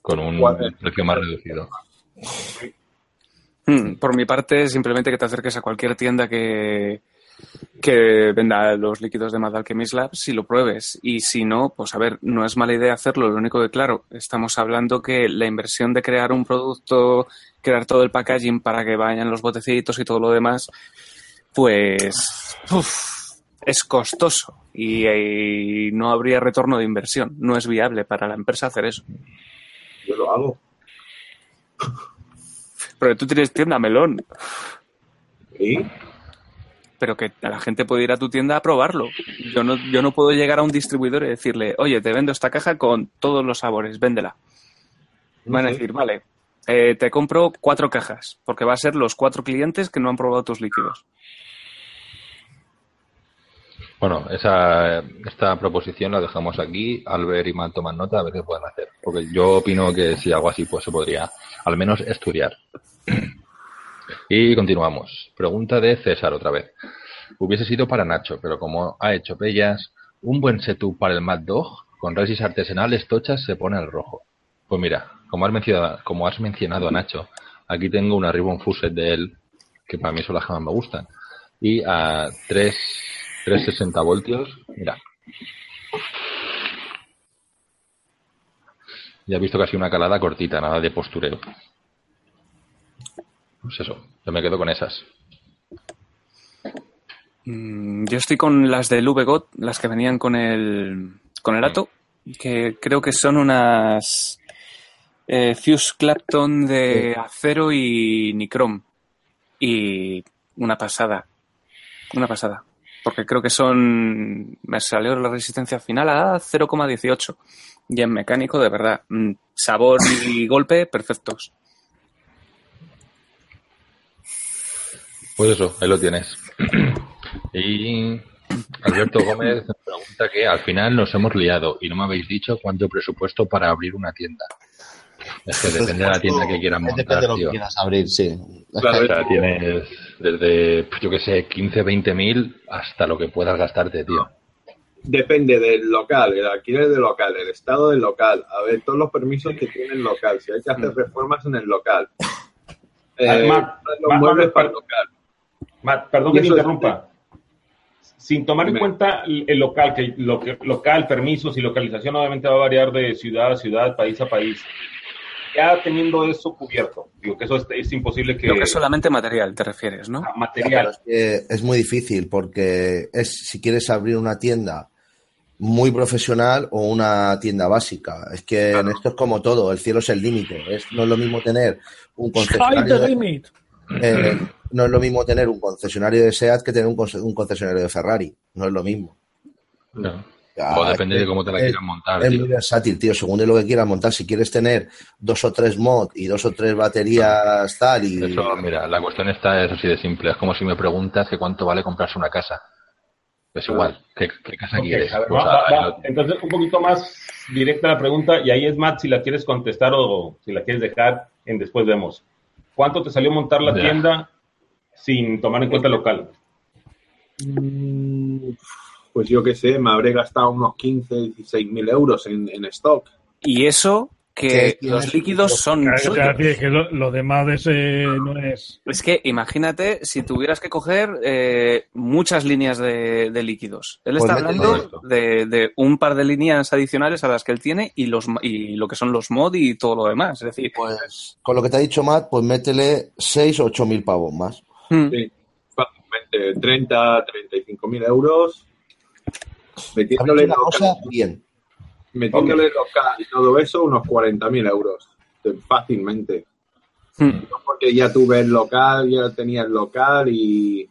con un Cuatro. precio más reducido. Hmm, Por mi parte, simplemente que te acerques a cualquier tienda que, que venda los líquidos de Mad Alchemist Labs y lo pruebes. Y si no, pues a ver, no es mala idea hacerlo. Lo único que, claro, estamos hablando que la inversión de crear un producto, crear todo el packaging para que vayan los botecitos y todo lo demás, pues uf, es costoso y, y no habría retorno de inversión. No es viable para la empresa hacer eso. Yo lo hago. Pero tú tienes tienda melón. ¿Y? Pero que la gente puede ir a tu tienda a probarlo. Yo no, yo no puedo llegar a un distribuidor y decirle, oye, te vendo esta caja con todos los sabores, véndela. Van a decir, vale, eh, te compro cuatro cajas, porque va a ser los cuatro clientes que no han probado tus líquidos. Bueno, esa, esta proposición la dejamos aquí. Albert y Matt toman nota a ver qué pueden hacer. Porque yo opino que si algo así, pues se podría al menos estudiar. Y continuamos. Pregunta de César otra vez. Hubiese sido para Nacho, pero como ha hecho Pellas, un buen setup para el Mad Dog con resis artesanales tochas se pone al rojo. Pues mira, como has mencionado, como has mencionado a Nacho, aquí tengo una Ribbon Fuset de él, que para mí son las que más me gustan. Y a 3, 360 voltios, mira. Ya he visto casi una calada cortita, nada de postureo. Pues eso, yo me quedo con esas. Mm, Yo estoy con las del VGOT, las que venían con el, con el Ato, que creo que son unas eh, Fuse Clapton de acero y Nicrom. Y una pasada. Una pasada. Porque creo que son. Me salió la resistencia final a 0,18. Y en mecánico, de verdad. mm, Sabor y golpe perfectos. Pues eso, ahí lo tienes. Y Alberto Gómez me pregunta que al final nos hemos liado y no me habéis dicho cuánto presupuesto para abrir una tienda. Es que depende de la tienda que Depende montar, de lo que tío. quieras abrir, sí. O sea, tienes desde, yo que sé, 15, 20 mil hasta lo que puedas gastarte, tío. Depende del local, el alquiler del local, el estado del local, a ver todos los permisos que tiene el local, si hay que hacer reformas en el local. Eh, Además, los va- muebles para el local. Matt, perdón que te eso es- interrumpa. Sin tomar en cuenta el local, que lo que local, permisos y localización obviamente va a variar de ciudad a ciudad, país a país. Ya teniendo eso cubierto, digo que eso es, es imposible que Lo que es solamente material, te refieres, ¿no? Ah, Pero material. es, que es muy difícil porque es si quieres abrir una tienda muy profesional o una tienda básica. Es que en esto es como todo, el cielo es el límite. Es, no es lo mismo tener un Sky concesionario the de, limit. eh, no es lo mismo tener un concesionario de SEAT que tener un, conce- un concesionario de Ferrari. No es lo mismo. No. Ya, o depende es de cómo te la es- quieran montar, Es tío. muy versátil, tío, según de lo que quieras montar. Si quieres tener dos o tres mod y dos o tres baterías tal y Eso, mira, la cuestión está es así de simple. Es como si me preguntas que cuánto vale comprarse una casa. Es igual. ¿Qué, qué casa quieres? a ver, Pues, va- va- va. lo- Entonces, un poquito más directa la pregunta, y ahí es Matt si la quieres contestar o si la quieres dejar en después vemos. ¿Cuánto te salió montar la Ya. tienda sin tomar en cuenta el local? Mm, Pues yo qué sé, me habré gastado unos 15, 16 mil euros en, en stock. Y eso que los líquidos son Claro, suyos. que lo, lo demás de ese no es. Es que imagínate si tuvieras que coger eh, muchas líneas de, de líquidos. Él Pues está hablando de, de un par de líneas adicionales a las que él tiene y los y lo que son los mod y todo lo demás. Es decir, pues con lo que te ha dicho Matt, pues métele 6 o 8 mil pavos más. Mm, Sí, fácilmente 30, 35 mil euros. Metiéndole, local, cosa bien. metiéndole local y todo eso, unos 40 mil euros. Fácilmente. mm. No Porque ya tuve el local, ya tenía el local y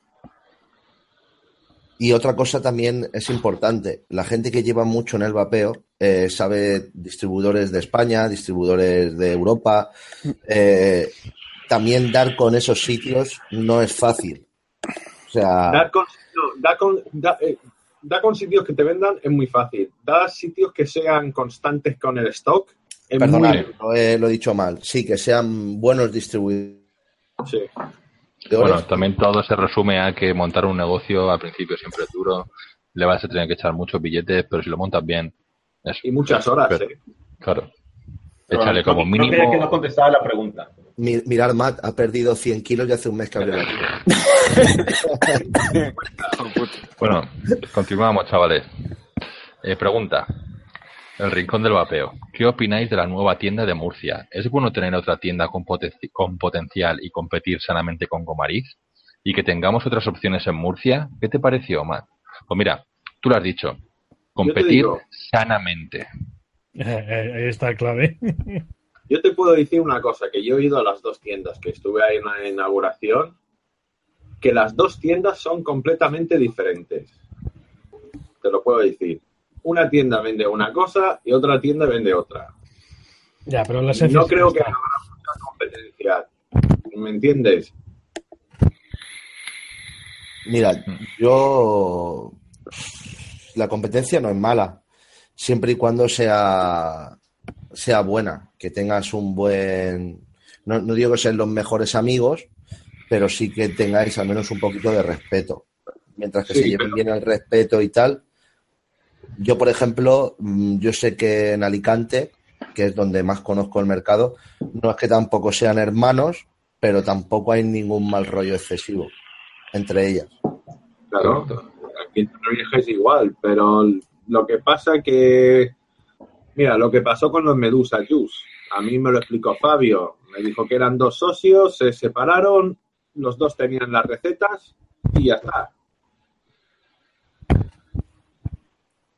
Y otra cosa también es importante, la gente que lleva mucho en el vapeo eh, sabe distribuidores de España, distribuidores de Europa, eh, también dar con esos sitios no es fácil. O sea, dar con, no, dar con, da- eh, dar con sitios que te vendan es muy fácil. Dar sitios que sean constantes con el stock es perdonad, muy lo he, lo he dicho mal, sí, que sean buenos distribuidores. sí. Bueno, también todo se resume a que montar un negocio al principio siempre es duro. Le vas a tener que echar muchos billetes, pero si lo montas bien. es- Y muchas horas, pero- eh. Claro. Échale como que- creo que mínimo. no contestaba la pregunta. Mi- Mirar, Matt ha perdido 100 kilos y hace un mes que abrió. Bueno, continuamos, chavales. Eh, pregunta. El Rincón del Vapeo. ¿Qué opináis de la nueva tienda de Murcia? ¿Es bueno tener otra tienda con, poten- con potencial y competir sanamente con Gomariz? ¿Y que tengamos otras opciones en Murcia? ¿Qué te pareció, Matt? Pues mira, tú lo has dicho. Competir sanamente. Eh, eh, Ahí está la clave. Yo te puedo decir una cosa, que yo he ido a las dos tiendas, que estuve ahí en la inauguración, que las dos tiendas son completamente diferentes. Te lo puedo decir. Una tienda vende una cosa y otra tienda vende otra. Ya, pero No creo que habrá mucha competencia. ¿Me entiendes? Mira, yo. La competencia no es mala, siempre y cuando sea, sea buena, que tengas un buen. No, no digo que sean los mejores amigos, pero sí que tengáis al menos un poquito de respeto. Mientras que Sí, se lleven pero- bien el respeto y tal. Yo, por ejemplo, mm, yo sé que en Alicante, que es donde más conozco el mercado, no es que tampoco sean hermanos, pero tampoco hay ningún mal rollo excesivo entre ellas. Claro, aquí en Torrevieja es igual, pero lo que pasa que, mira, lo que pasó con los Medusa Juice, a mí me lo explicó Fabio, me dijo que eran dos socios, se separaron, los dos tenían las recetas y ya está.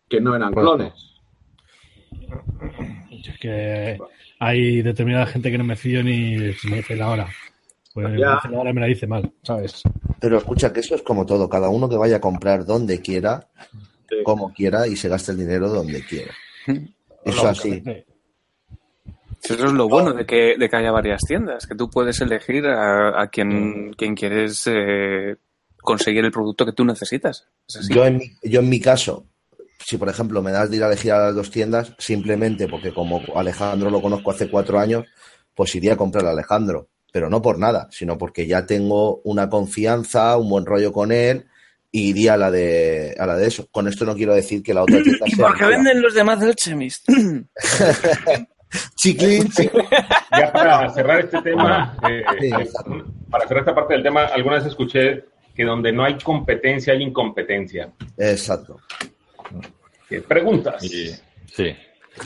Que no eran clones. Es que hay determinada gente que no me fío ni si me dice la hora. Pues me Ya. dice la hora y me la dice mal, ¿sabes? Pero escucha que eso es como todo, cada uno que vaya a comprar donde quiera, Sí. como quiera y se gaste el dinero donde quiera. Eso así. Eso es lo bueno de que, de que haya varias tiendas, que tú puedes elegir a, a quien, quien quieres eh, conseguir el producto que tú necesitas. Es así. Yo en, mi, yo en mi caso, si por ejemplo me das de ir a elegir a las dos tiendas, simplemente porque como Alejandro lo conozco hace cuatro años, pues iría a comprar a Alejandro. Pero no por nada, sino porque ya tengo una confianza, un buen rollo con él y iría a la de, a la de eso. Con esto no quiero decir que la otra tienda Y sea porque venden los demás del Chemist. Chiclín, chiclín. Ya para cerrar este tema, eh, Sí, eh, para cerrar esta parte del tema, alguna vez escuché que donde no hay competencia hay incompetencia. Exacto. Eh, Preguntas. Y, sí.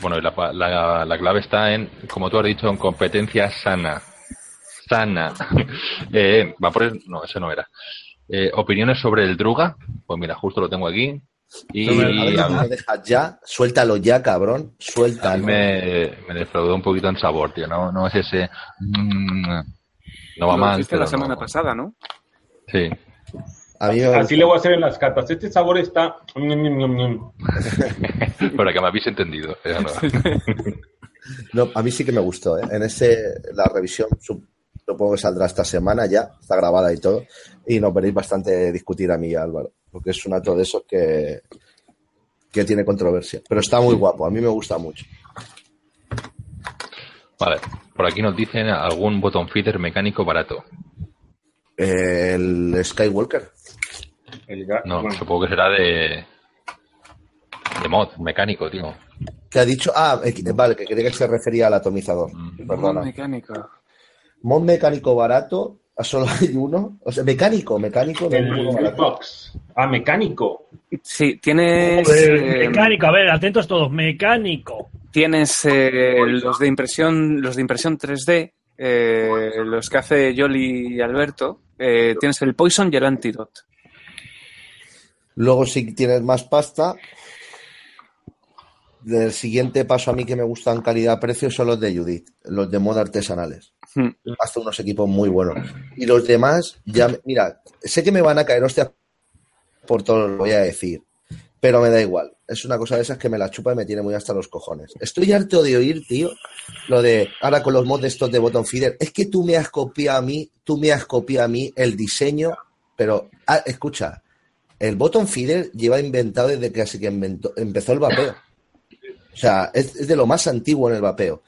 Bueno, y la, la- la clave está en, como tú has dicho, en competencia sana. Sana. Eh, va por el- no, ese no era. Eh, opiniones sobre el Druga. Pues mira, justo lo tengo aquí. Y A ver a si mí- me dejas ya, suéltalo ya, cabrón, a mí suéltalo. me, me defraudó un poquito en sabor, tío. No, no es ese. mm, no va Lo mal. la semana no. pasada, ¿no? Sí. A mí me Así le voy a hacer en las catas. Este sabor está... ñam, ñam. Para que me habéis entendido. no. No, a mí sí que me gustó, ¿eh? En ese, la revisión, su- supongo que saldrá esta semana ya, está grabada y todo, y nos veréis bastante discutir a mí y a Álvaro, porque es un acto de esos que, que tiene controversia. Pero está muy guapo, a mí me gusta mucho. Vale. Por aquí nos dicen algún botón feeder mecánico barato. El Skywalker. El No, bueno, supongo que será de. de mod, mecánico, tío. que ha dicho? Ah, eh, vale, que creía que se refería al atomizador. Mm. Perdona. Mecánico. Mod mecánico barato, solo hay uno. O sea, mecánico, mecánico, no el. Box. Ah, mecánico. Sí, tienes, Joder, eh, mecánico, a ver, atentos todos, mecánico. tienes eh, los de impresión, los de impresión 3D, eh, los que hace Yoli y Alberto. eh, tienes el Poison y el Antidote. Luego, si tienes más pasta, del siguiente paso a mí que me gustan calidad-precio son los de Judith, los de moda artesanales. Hmm. Hace unos equipos muy buenos. Y los demás, ya, mira, sé que me van a caer hostias por todo lo que voy a decir, pero me da igual. Es una cosa de esas que me la chupa y me tiene muy hasta los cojones. Estoy harto de oír, tío, lo de ahora con los mods de estos de bottom feeder. Es que tú me has copiado a mí, tú me has copiado a mí el diseño, pero, ah, escucha, el bottom feeder lleva inventado desde que así que empezó el vapeo. O sea, es, es de lo más antiguo en el vapeo.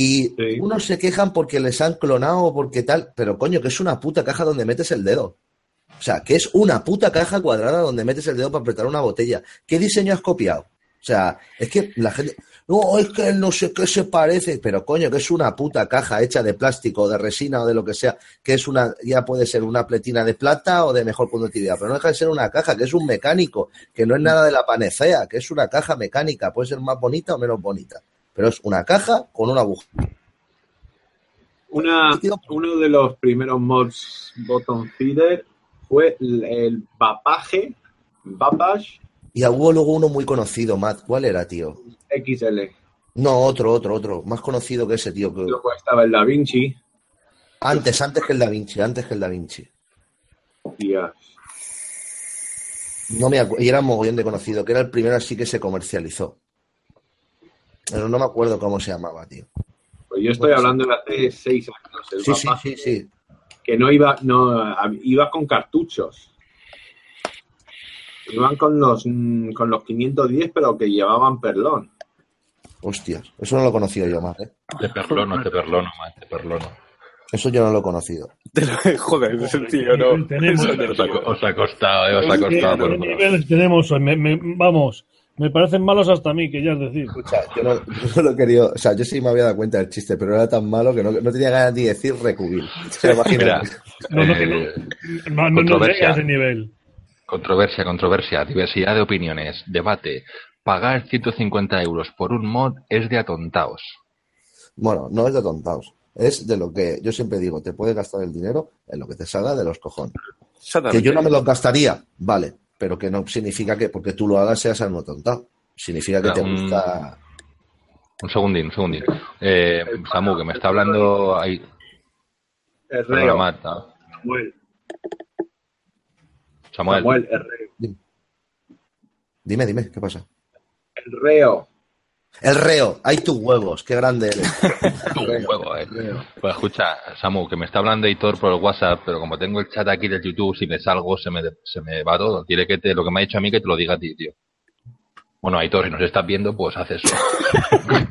Y Sí. unos se quejan porque les han clonado o porque tal, pero coño, que es una puta caja donde metes el dedo. O sea, que es una puta caja cuadrada donde metes el dedo para apretar una botella. ¿Qué diseño has copiado? O sea, es que la gente. No, es que no sé qué se parece. Pero coño, que es una puta caja hecha de plástico, de resina o de lo que sea. Que es una. Ya puede ser una pletina de plata o de mejor conductividad. Pero no deja de ser una caja, que es un mecánico. Que no es nada de la panacea. Que es una caja mecánica. Puede ser más bonita o menos bonita. Pero es una caja con una aguja. Una, uno de los primeros mods bottom feeder fue el, el Vapaje, Vapash Y hubo luego uno muy conocido, Matt. ¿Cuál era, tío? XL. No, otro, otro, otro. Más conocido que ese, tío. Que... Luego estaba el Da Vinci. Antes, antes que el Da Vinci, antes que el Da Vinci. Dios. No me acuerdo, y era un mogollón de conocido, que era el primero así que se comercializó. Pero no me acuerdo cómo se llamaba, tío. Pues yo estoy hablando de hace seis años. El Sí, sí, sí, sí. que no iba, no, iba con cartuchos. Iban con los, mm, con los 510, pero que llevaban perlón. Hostias, eso no lo he conocido yo más, ¿eh? Te perlono, te perlono, man, te perlono. Eso yo no lo he conocido. Joder, ese tío, no. Tenemos-. Os ha, os ha costado, eh, os ha costado. ¿Qué pero- niveles tenemos me- vamos, me parecen malos hasta a mí, que ya es decir. Escucha, yo no, yo no lo querido, o sea, yo sí me había dado cuenta del chiste, pero era tan malo que no, no tenía ganas ni de decir recubil. Mira. No, no, no. eh, No, no, a ese nivel. Controversia, controversia, diversidad de opiniones, debate. Pagar 150 euros por un mod es de atontaos. Bueno, no es de tontaos. Es de lo que yo siempre digo, te puedes gastar el dinero en lo que te salga de los cojones. Que yo no me lo gastaría, vale, pero que no significa que porque tú lo hagas seas algo tontao. Significa que te Un- gusta. Un segundín, un segundín. Eh, Samu, que me está hablando ahí. El Perdona, reo. Matt, ¿no? Samuel. Samuel. Samuel, el reo. Dime, dime, ¿qué pasa? El reo. El reo, hay tus huevos, qué grande eres. Tú, huevo, eh. Pues escucha, Samu, que me está hablando Hitor por el WhatsApp, pero como tengo el chat aquí del YouTube, si me salgo se me, se me va todo. Dile que te, lo que me ha dicho a mí que te lo diga a ti, tío. Bueno, Aitor, si nos estás viendo, pues haz eso.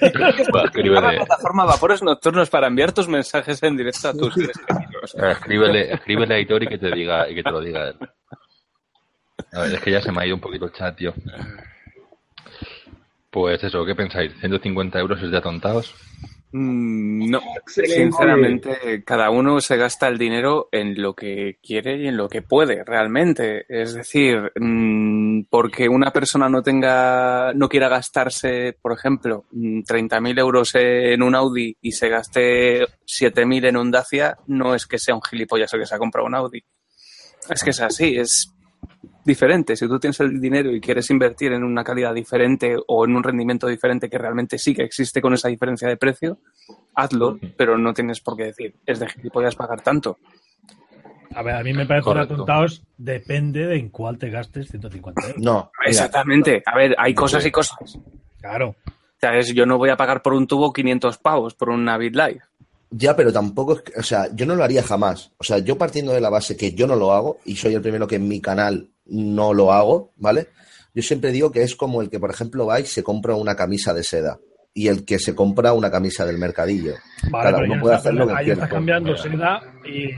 Pues, la escríbele, plataforma Vapores Nocturnos para enviar tus mensajes en directo a tus seres queridos. eh, escríbele, escríbele a Aitor y que te diga, y que te lo diga él. A ver, es que ya se me ha ido un poquito el chat, tío. Pues eso, ¿qué pensáis? ¿150 euros es de atontados? Mm, No, Excelente. sinceramente, cada uno se gasta el dinero en lo que quiere y en lo que puede realmente. Es decir, mm, porque una persona no tenga, no quiera gastarse, por ejemplo, mm, 30.000 euros en un Audi y se gaste 7.000 en un Dacia, no es que sea un gilipollas el que se ha comprado un Audi. Es que es así, es diferente. Si tú tienes el dinero y quieres invertir en una calidad diferente o en un rendimiento diferente que realmente sí que existe con esa diferencia de precio, hazlo, pero no tienes por qué decir, es de gilipollas pagar tanto. A ver, a mí me parece Correcto. atontados, depende de en cuál te gastes 150 euros. No, Exactamente. A ver, hay cosas y cosas. Claro. ¿Sabes? Yo no voy a pagar por un tubo 500 pavos por una BitLife. Ya, pero tampoco, es que- o sea, yo no lo haría jamás. O sea, yo partiendo de la base que yo no lo hago y soy el primero que en mi canal no lo hago, ¿vale? Yo siempre digo que es como el que, por ejemplo, va y se compra una camisa de seda y el que se compra una camisa del mercadillo. Vale, Cada pero uno ya puede está- hacer lo que ahí quiera. está cambiando seda y,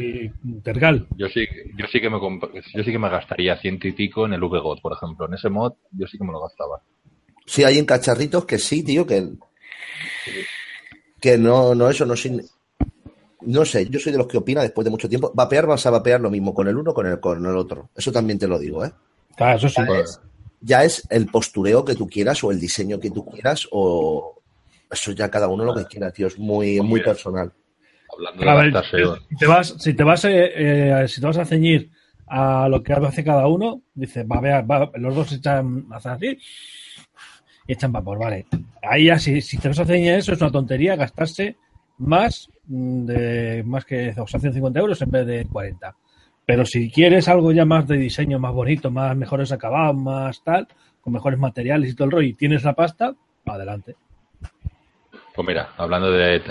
y tergal. Yo sí, yo sí que me yo sí que me gastaría ciento y pico en el VGOT, por ejemplo. En ese mod, yo sí que me lo gastaba. Sí, hay en cacharritos que sí, tío, que, que no, no, eso no sin. No sé, yo soy de los que opina después de mucho tiempo. Vapear vas a vapear lo mismo con el uno con el, con el otro. Eso también te lo digo, ¿eh? Claro, eso sí. Ya es el postureo que tú quieras o el diseño que tú quieras o. Eso ya cada uno lo que quiera, tío. Es muy, muy personal. hablando de A ver, si te vas, si te vas, eh, eh, si te vas a ceñir a lo que hace cada uno, dice, va a ver, va- los dos echan, hacen así y echan vapor, vale. Ahí ya, si, si te vas a ceñir a eso, es una tontería gastarse más mm, de más que o sea, 150 euros en vez de 40. Pero si quieres algo ya más de diseño, más bonito, más mejores acabados, más tal, con mejores materiales y todo el rollo, y tienes la pasta, adelante. Pues mira, hablando de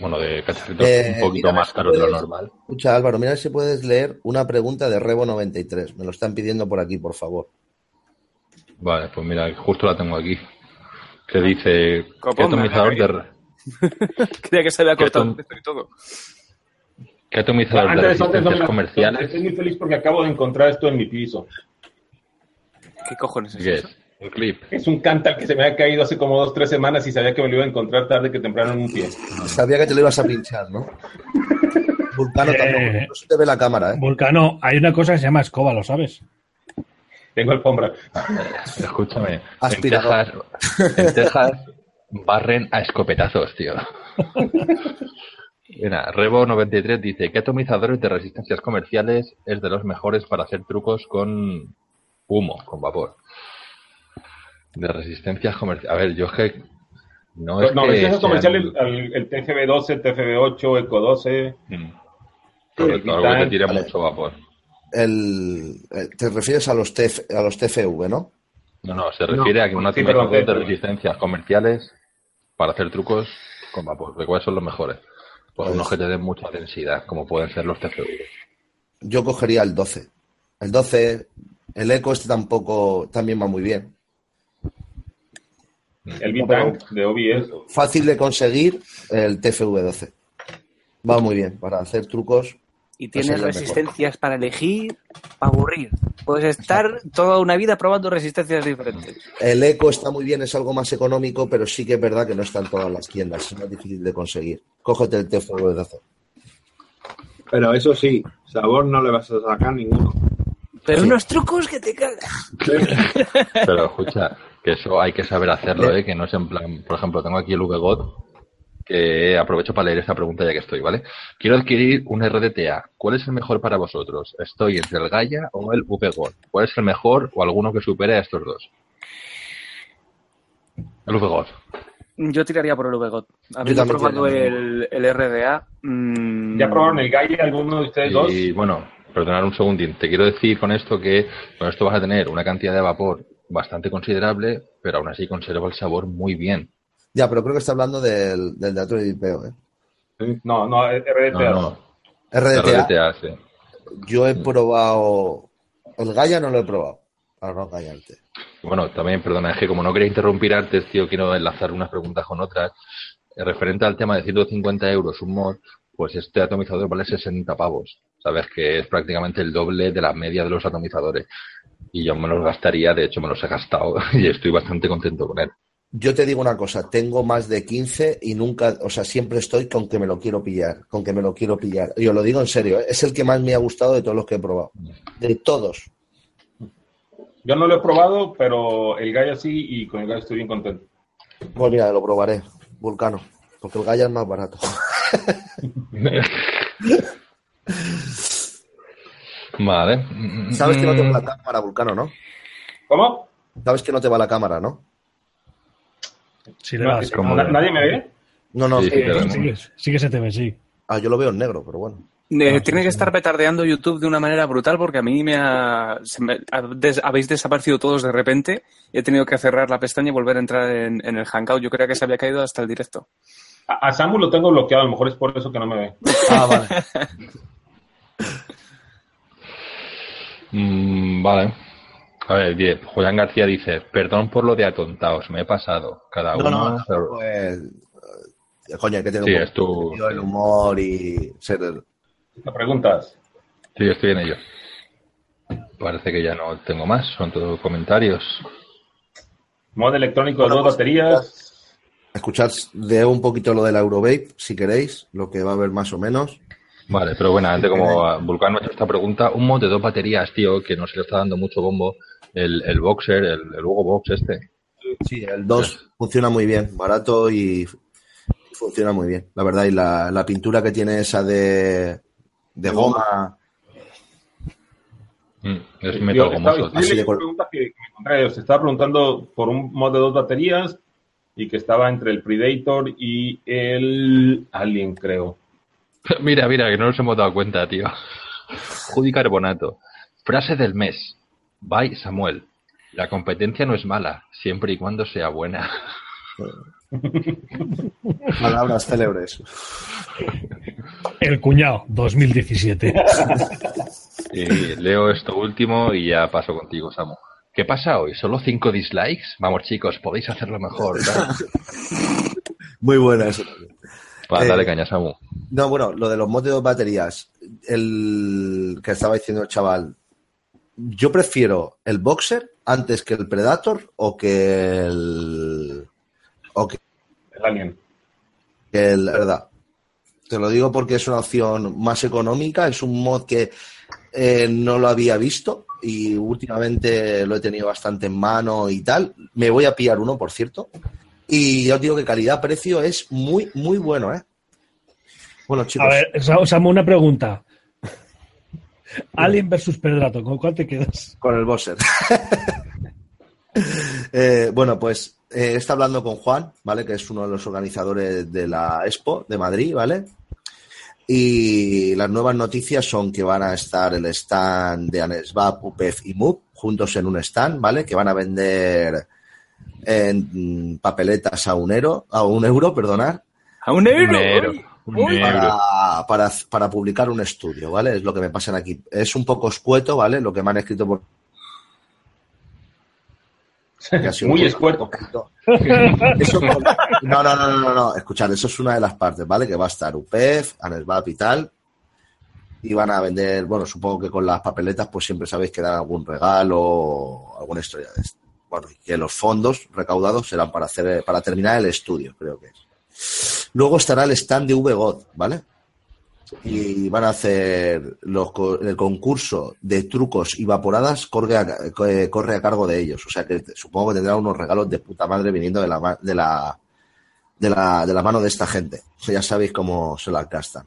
bueno, de cacharritos Eh, un poquito mira, más caros de lo normal. Escucha, Álvaro, mira si puedes leer una pregunta de Rebo93. Me lo están pidiendo por aquí, por favor. Vale, pues mira, justo la tengo aquí. Que dice, ¿qué Copón, atomizador de, Creía que se había ¿Qué cortado y todo. qué atomizador de resistencias comerciales? Estoy muy feliz porque acabo de encontrar esto en mi piso. ¿Qué cojones es ¿Qué eso? es? Un clip. Es un cantal que se me había caído hace como dos, tres semanas y sabía que me lo iba a encontrar tarde que temprano en un pie. Sabía que te lo ibas a pinchar, ¿no? Vulcano Eh. tampoco. No se te ve la cámara, ¿eh? Vulcano, hay una cosa que se llama escoba, ¿lo sabes? Tengo alfombra. Escúchame. En Aspirador. Texas, en Texas barren a escopetazos, tío. Mira, Rebo93 dice, ¿qué atomizadores de resistencias comerciales es de los mejores para hacer trucos con humo, con vapor? De resistencias comerciales. A ver, yo es que... No, es No, que resistencias sean- comerciales, el, el TFB12, TFB8, Eco 12. Mm. Correcto, algo que te tire Vale. mucho vapor. El, eh, te refieres a los, TF, a los TFV, ¿no? No, no, se refiere a que un sí, atomizador perdón, de TFV. resistencias comerciales para hacer trucos con vapor. ¿De cuáles son los mejores? Pues Pues- unos que te den mucha densidad, como pueden ser los TFV. Yo cogería el 12. El 12, el Eco este tampoco, también va muy bien. El V-Tank de OBS. Fácil de conseguir el TFV12. Va muy bien para hacer trucos. Y tienes mejor. resistencias para elegir, para aburrir. Puedes estar toda una vida probando resistencias diferentes. El Eco está muy bien, es algo más económico, pero sí que es verdad que no está en todas las tiendas. Es más difícil de conseguir. Cógete el TFV12. Pero eso sí, sabor no le vas a sacar ninguno. Pero unos trucos que te cagas. Pero escucha, que eso hay que saber hacerlo, ¿eh? Que no es en plan, por ejemplo, tengo aquí el VGOT, que aprovecho para leer esta pregunta ya que estoy, ¿vale? Quiero adquirir un RDTA. ¿Cuál es el mejor para vosotros? ¿Estoy entre el Gaia o el VGOT? ¿Cuál es el mejor o alguno que supere a estos dos? El VGOT. Yo tiraría por el VGOT. Habiendo probado el RDA. mm, ¿Ya probaron el Gaia alguno de ustedes dos? Y bueno, perdonad un segundín. Te quiero decir con esto que con esto vas a tener una cantidad de vapor bastante considerable, pero aún así conserva el sabor muy bien. Ya, pero creo que está hablando del, del de Atro y Vipeo, ¿eh? No, no, RDTA. No, no. RDTA, RDTA, sí. yo he probado. El Gaia no lo he probado. Ahora no antes. Bueno, también, perdona, es que como no quería interrumpir antes, tío, quiero enlazar unas preguntas con otras. Eh, Referente al tema de 150 euros un mod, pues este atomizador vale 60 pavos. Sabes que es prácticamente el doble de la media de los atomizadores. Y yo me los gastaría, de hecho me los he gastado y estoy bastante contento con él. Yo te digo una cosa, tengo más de 15 y nunca, o sea, siempre estoy con que me lo quiero pillar, con que me lo quiero pillar. Yo lo digo en serio, ¿eh? es el que más me ha gustado de todos los que he probado. De todos. Yo no lo he probado, pero el Gaia sí, y con el Gaia estoy bien contento. Pues mira, lo probaré, Vulcano, porque el Gaia es más barato. Vale. Sabes que no te va Mm, la cámara, Vulcano, ¿no? ¿Cómo? Sabes que no te va la cámara, ¿no? Sí, le No, das. como- ¿na- ¿Nadie me ve? No, no. Sí, sí, eh. Sí, que- sí que se te ve, sí. ah, yo lo veo en negro, pero bueno. Eh, tiene que estar petardeando YouTube de una manera brutal porque a mí me, ha, se me- ha- des- habéis desaparecido todos de repente y he tenido que cerrar la pestaña y volver a entrar en, en el Hangout. Yo creía que se había caído hasta el directo. A, a Samu lo tengo bloqueado, a lo mejor es por eso que no me ve. Ah, vale. mm, vale. A ver, bien, Julián García dice, perdón por lo de atontaos, me he pasado. Cada No, uno... no, pues, eh, coño, que tener Sí, es tu- el humor y ser ¿Me preguntas? Sí, estoy en ello. Parece que ya no tengo más, son todos comentarios. Mod electrónico de Bueno, dos pues, baterías. escuchar de un poquito lo de la Eurovape, si queréis, lo que va a haber más o menos. Vale, pero bueno, antes como Vulcano ha hecho esta pregunta, un mod de dos baterías, tío, que no se le está dando mucho bombo, el, el Boxer, el, el Hugo Box este. Sí, el 2 funciona muy bien, barato y funciona muy bien, la verdad. Y la, la pintura que tiene esa de, de goma, Mm, es metal gomoso. Así de preguntas que, me. Se estaba preguntando por un mod de dos baterías y que estaba entre el Predator y el Alien, creo. Mira, mira, que no nos hemos dado cuenta, tío. Judy Carbonato. Frase del mes. Bye, Samuel. La competencia no es mala, siempre y cuando sea buena. palabras célebres. El cuñado, 2017. Y leo esto último y ya paso contigo, Samu. ¿Qué pasa hoy? ¿Solo cinco dislikes? Vamos, chicos, podéis hacerlo mejor. Muy buena eso. también. Va, Eh, dale caña, Samu. No, bueno, lo de los mods de dos baterías, el que estaba diciendo el chaval, yo prefiero el Boxer antes que el Predator o que el... o que El Alien. el... la verdad. Te lo digo porque es una opción más económica, es un mod que eh, no lo había visto y últimamente lo he tenido bastante en mano y tal. Me voy a pillar uno, por cierto. Y ya os digo que calidad-precio es muy, muy bueno, ¿eh? Bueno, chicos. A ver, Sa- Samu, una pregunta. Alien versus Predator, ¿con cuál te quedas? Con el Bosser. Eh, bueno, pues eh, está hablando con Juan, ¿vale? Que es uno de los organizadores de la Expo de Madrid, ¿vale? Y las nuevas noticias son que van a estar el stand de Anesvap, UPEF y MUP juntos en un stand, ¿vale? Que van a vender en mm, papeletas a un euro, a un euro, perdonar. A un euro. Para, para, para publicar un estudio, ¿vale? Es lo que me pasan aquí. Es un poco escueto, ¿vale? Lo que me han escrito por... Muy escueto. Eso no, no, no, no, no. Escuchad, eso es una de las partes, ¿vale? Que va a estar UPEF, ANESVAP y tal. Y van a vender, bueno, supongo que con las papeletas, pues siempre sabéis que dan algún regalo o alguna historia de esto. Bueno, y que los fondos recaudados serán para hacer, para terminar el estudio, creo que es. Luego estará el stand de VGOD, ¿vale? Y van a hacer el concurso de trucos y vaporadas corre a, eh, corre a cargo de ellos. O sea que supongo que tendrán unos regalos de puta madre viniendo de la, de la, de la, de la mano de esta gente. Ya sabéis cómo se la gastan.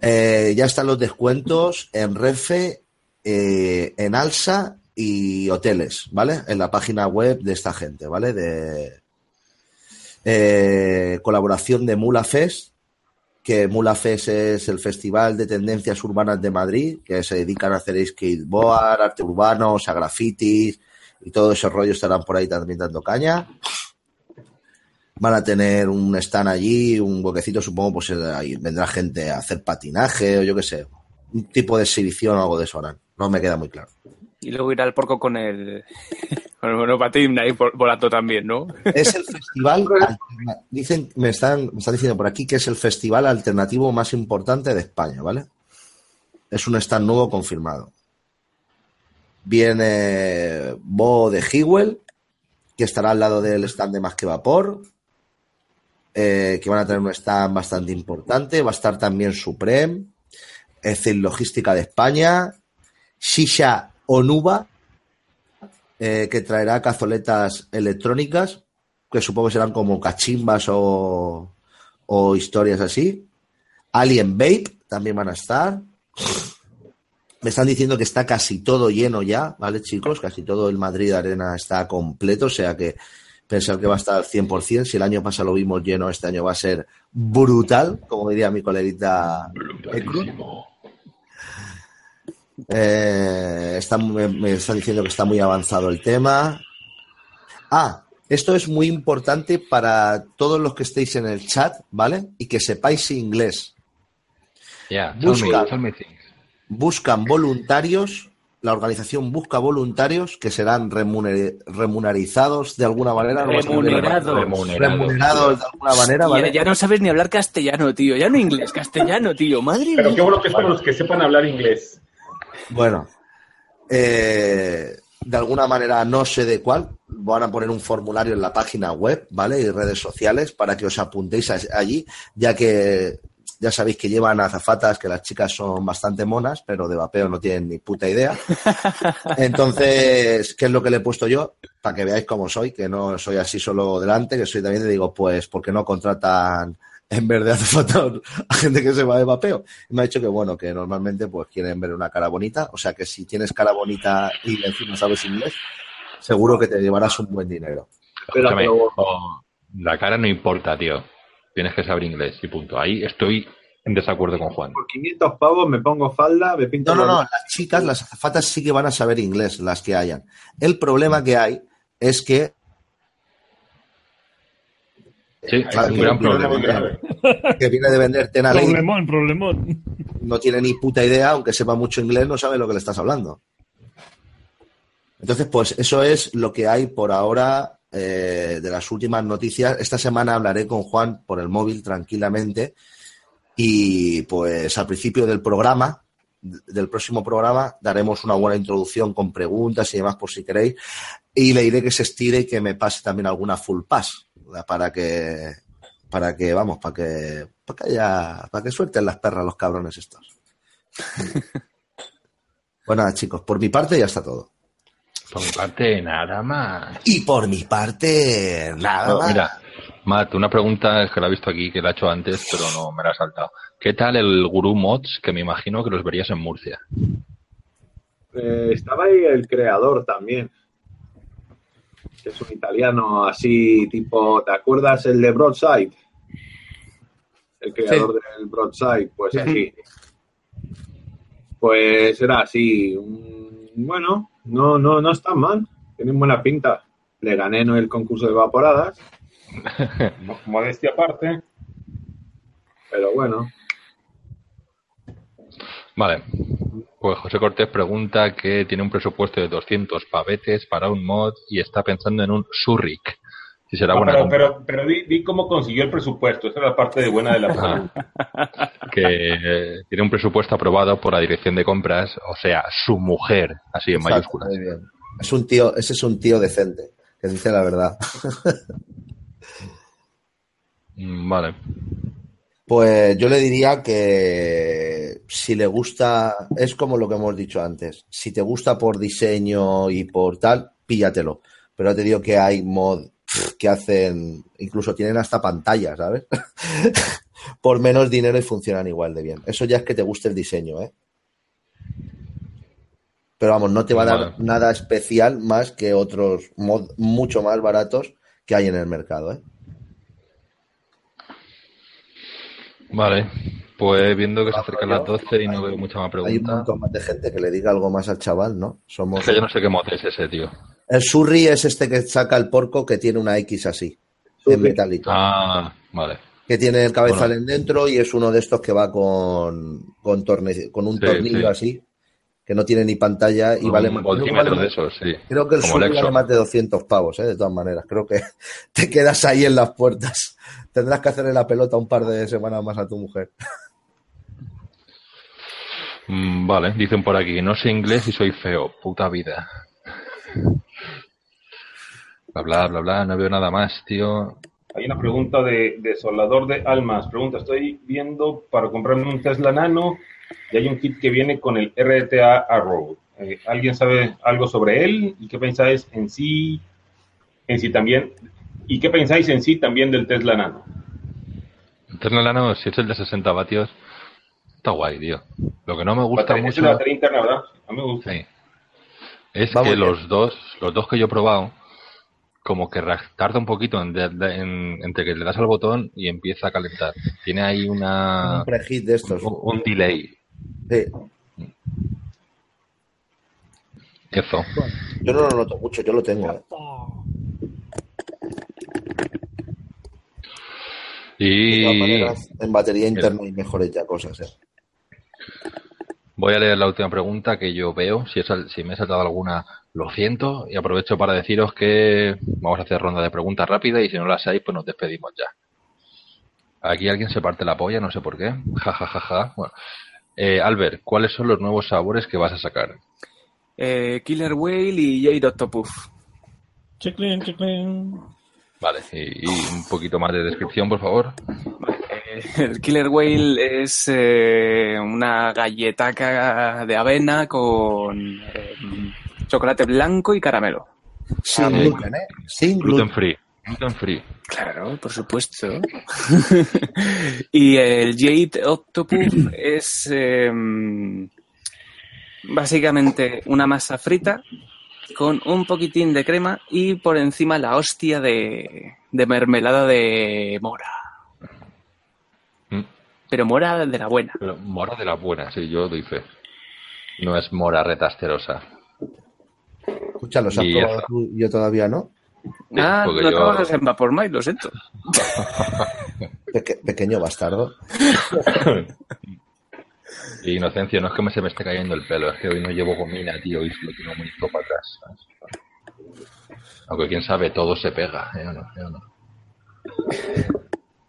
Eh, ya están los descuentos en Refe, eh, en Alsa y hoteles, ¿vale? En la página web de esta gente, ¿vale? De eh, colaboración de Mula Fest, que Mula Fest es el festival de tendencias urbanas de Madrid, que se dedican a hacer skateboard, arte urbano, o sea, grafitis y todo ese rollo estarán por ahí también dando caña. Van a tener un stand allí, un boquecito, supongo, pues eh, ahí vendrá gente a hacer patinaje o yo qué sé, un tipo de exhibición o algo de eso. No me queda muy claro. Y luego irá el porco con el, con el monopatín ahí volando también, ¿no? Es el festival, dicen, me están, me están diciendo por aquí que es el festival alternativo más importante de España, ¿vale? Es un stand nuevo confirmado. Viene Bo de Hewell, que estará al lado del stand de Más que Vapor, eh, que van a tener un stand bastante importante. Va a estar también Supreme, Ecil Logística de España, Shisha Onuba, eh, que traerá cazoletas electrónicas, que supongo que serán como cachimbas o, o historias así. Alien Vape también van a estar. Me están diciendo que está casi todo lleno ya, ¿vale, chicos? Casi todo el Madrid Arena está completo, o sea que pensar que va a estar al 100%. Si el año pasado lo vimos lleno, este año va a ser brutal, como diría mi coleguita Ekru. Eh, está- me, me están diciendo que está muy avanzado el tema. Ah, esto es muy importante para todos los que estéis en el chat, ¿vale? Y que sepáis inglés. Yeah, tell me, Busca. tell me things. Buscan voluntarios, la organización busca voluntarios que serán remuner- remunerizados de alguna manera. Remunerados. Remunerado. Remunerados de alguna manera, Y ¿vale? ya, ya no sabes ni hablar castellano, tío. Ya no inglés, castellano, tío. Madre Pero mía. qué bueno que es para los que sepan hablar inglés. Bueno, eh, de alguna manera, no sé de cuál, van a poner un formulario en la página web, ¿vale? Y redes sociales para que os apuntéis allí, ya que ya sabéis que llevan azafatas, que las chicas son bastante monas, pero de vapeo no tienen ni puta idea. Entonces, ¿qué es lo que le he puesto yo? Para que veáis cómo soy, que no soy así solo delante, que soy también, le digo, pues, ¿por qué no contratan en vez de azafata a gente que se va de vapeo? Y me ha dicho que, bueno, que normalmente pues quieren ver una cara bonita, o sea que si tienes cara bonita y encima sabes inglés, seguro que te llevarás un buen dinero. Pero, oh, la cara no importa, tío. Tienes que saber inglés y punto. Ahí estoy en desacuerdo con Juan. por 500 pavos me pongo falda, me pinto No, no, los- no, las chicas, las azafatas sí que van a saber inglés, las que hayan. El problema que hay es que Sí, Claro, un que gran viene de problema. vender- que viene de vender Tena Ley, Problemón, problemón. no tiene ni puta idea, aunque sepa mucho inglés, no sabe lo que le estás hablando. Entonces, pues eso es lo que hay por ahora eh, de las últimas noticias. Esta semana hablaré con Juan por el móvil tranquilamente y pues al principio del programa, del próximo programa, daremos una buena introducción con preguntas y demás por si queréis y le diré que se estire y que me pase también alguna full pass para que para que vamos para que para que haya para que suelten las perras los cabrones estos. Bueno nada, chicos por mi parte ya está todo. Por mi parte, nada más. y por mi parte nada No, más. mira, Matt, una pregunta es que la he visto aquí, que la he hecho antes, pero no me la he saltado. ¿Qué tal el Gurú Mods, que me imagino que los verías en Murcia? Eh, estaba ahí el creador también. Que es un italiano así, tipo, ¿te acuerdas el de Broadside? El creador del Broadside, pues así. Pues era así. un- bueno, no, no, no está mal. Tienen buena pinta. Le gané en el concurso de vaporadas. Mo- Modestia aparte. Pero bueno, Vale. Pues José Cortés pregunta que tiene un presupuesto de 200 pavetes para un mod y está pensando en un Surric. Si será No, buena pero, pero, pero di, di cómo consiguió el presupuesto. Esa es la parte de buena de la pregunta. que eh, tiene un presupuesto aprobado por la dirección de compras, o sea, su mujer, así en Exacto, mayúsculas. muy bien. Es un tío, ese es un tío decente, que dice la verdad. Mm, Vale. Pues yo le diría que si le gusta, es como lo que hemos dicho antes, si te gusta por diseño y por tal, píllatelo. Pero te digo que hay mod que hacen, incluso tienen hasta pantalla, ¿sabes? por menos dinero y funcionan igual de bien. Eso ya es que te guste el diseño, ¿eh? Pero vamos, no te va a dar Vale. nada especial más que otros mod mucho más baratos que hay en el mercado, ¿eh? Vale. Pues viendo que se acercan las 12 y no veo mucha más Hay un pregunta. montón más de gente que le diga algo más al chaval, ¿no? Somos Es que yo no sé qué mod es ese, tío. El Surri es este que saca el porco que tiene una X así, en metálico. Ah, vale. Que tiene el cabezal Bueno. en dentro y es uno de estos que va con, con, torne- con un Sí, tornillo sí. así, que no tiene ni pantalla y Un vale más. Creo que, voltímetro vale- de esos, sí. creo que el Como el vale más de 200 pavos, ¿eh? de todas maneras. Creo que te quedas ahí en las puertas. Tendrás que hacerle la pelota un par de semanas más a tu mujer. Mm, Vale, dicen por aquí, no sé inglés y soy feo, puta vida. Bla, bla, bla, bla, no veo nada más, tío. Hay una pregunta de, de Solador de Almas. Pregunta, estoy viendo para comprarme un Tesla Nano y hay un kit que viene con el RTA Arrow. Eh, ¿Alguien sabe algo sobre él? ¿Y qué pensáis en sí? En sí también. ¿Y qué pensáis en sí también del Tesla Nano? Tesla Nano, si es el de 60 vatios, está guay, tío. Lo que no me gusta Batería- es mucho una batería interna, ¿verdad? A mí me gusta. sí, es Va que los dos, los dos que yo he probado, como que tarda un poquito en de- de- en- entre que le das al botón y empieza a calentar. Tiene ahí una un preheat de estos. un, un delay. Sí. Eso. Yo no lo noto mucho, yo lo tengo. ¿eh? De Y todas maneras, en batería interna hay mejores ya cosas. ¿eh? Voy a leer la última pregunta que yo veo. Si, he sal- si me he saltado alguna, lo siento. Y aprovecho para deciros que vamos a hacer ronda de preguntas rápida y si no las hay, pues nos despedimos ya. Aquí alguien se parte la polla, no sé por qué. Ja, ja, ja, ja. Bueno. Eh, Albert, ¿cuáles son los nuevos sabores que vas a sacar? Eh, Killer Whale y Jade Octopus. Chiclin, chiclin. Vale, y, y un poquito más de descripción, por favor. Eh, El Killer Whale es eh, una galletaca de avena con eh, chocolate blanco y caramelo. Sin Ah, gluten, ¿eh? Sin Gluten gluten. free. Free. Claro, por supuesto. y el Jade Octopus es eh, básicamente una masa frita con un poquitín de crema y por encima la hostia de, de mermelada de mora. Mm. Pero mora de la buena. Pero mora de la buena, sí, yo doy fe. No es mora retasterosa. Escucha, ¿los has Y ya probado está. tú y yo todavía no? Ah, porque no yo- trabajas en Vapormite, lo siento. Peque- pequeño bastardo. Y inocencia, no es que me se me esté cayendo el pelo, es que hoy no llevo gomina, tío, y lo tengo muy para atrás. ¿sabes? Aunque quién sabe, todo se pega, ¿eh? ¿O no? ¿Eh? ¿O no?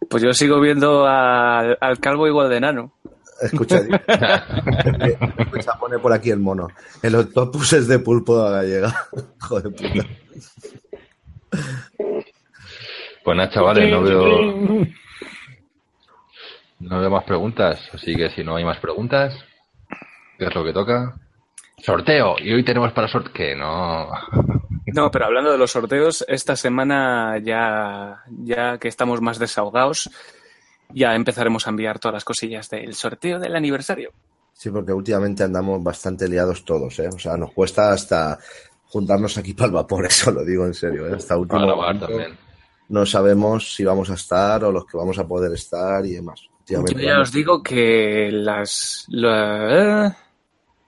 Pues yo sigo viendo al, al calvo igual de enano. Escucha, escucha, pone por aquí el mono. El octopus es de pulpo de la gallega. Joder, puta. Pues nada, chavales, no veo, no veo más preguntas, así que si no hay más preguntas, ¿qué es lo que toca? Sorteo, y hoy tenemos para sorteo, que no... No, pero hablando de los sorteos, esta semana ya, ya que estamos más desahogados, ya empezaremos a enviar todas las cosillas del sorteo del aniversario. Sí, porque últimamente andamos bastante liados todos, ¿eh? O sea, nos cuesta hasta juntarnos aquí para el vapor, eso lo digo en serio, ¿eh? Hasta último Para grabar momento también. no sabemos si vamos a estar o los que vamos a poder estar y demás. Yo ya os digo que las, la-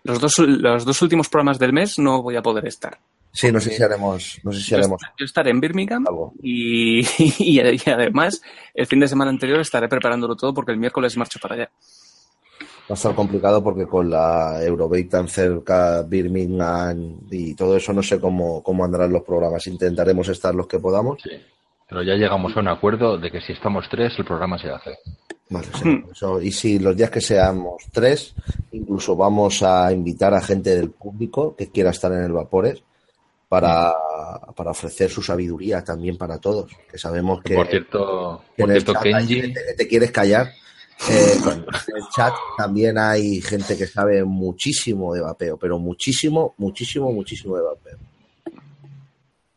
los, dos, los dos últimos programas del mes no voy a poder estar. Sí, no sé si haremos, no sé si Yo, haremos yo estaré en Birmingham y, y, y además el fin de semana anterior estaré preparándolo todo porque el miércoles marcho para allá. Va a estar complicado porque con la Eurobait tan cerca, Birmingham y todo eso, no sé cómo, cómo andarán los programas. Intentaremos estar los que podamos. Sí. Pero ya llegamos a un acuerdo de que si estamos tres, el programa se hace. Vale, sí, eso- y si los días que seamos tres, incluso vamos a invitar a gente del público que quiera estar en el Vapores para, para ofrecer su sabiduría también para todos. Que sabemos que, Por cierto, por cierto Kenji, te quieres callar. Eh, en el chat también hay gente que sabe muchísimo de vapeo, pero muchísimo, muchísimo, muchísimo de vapeo.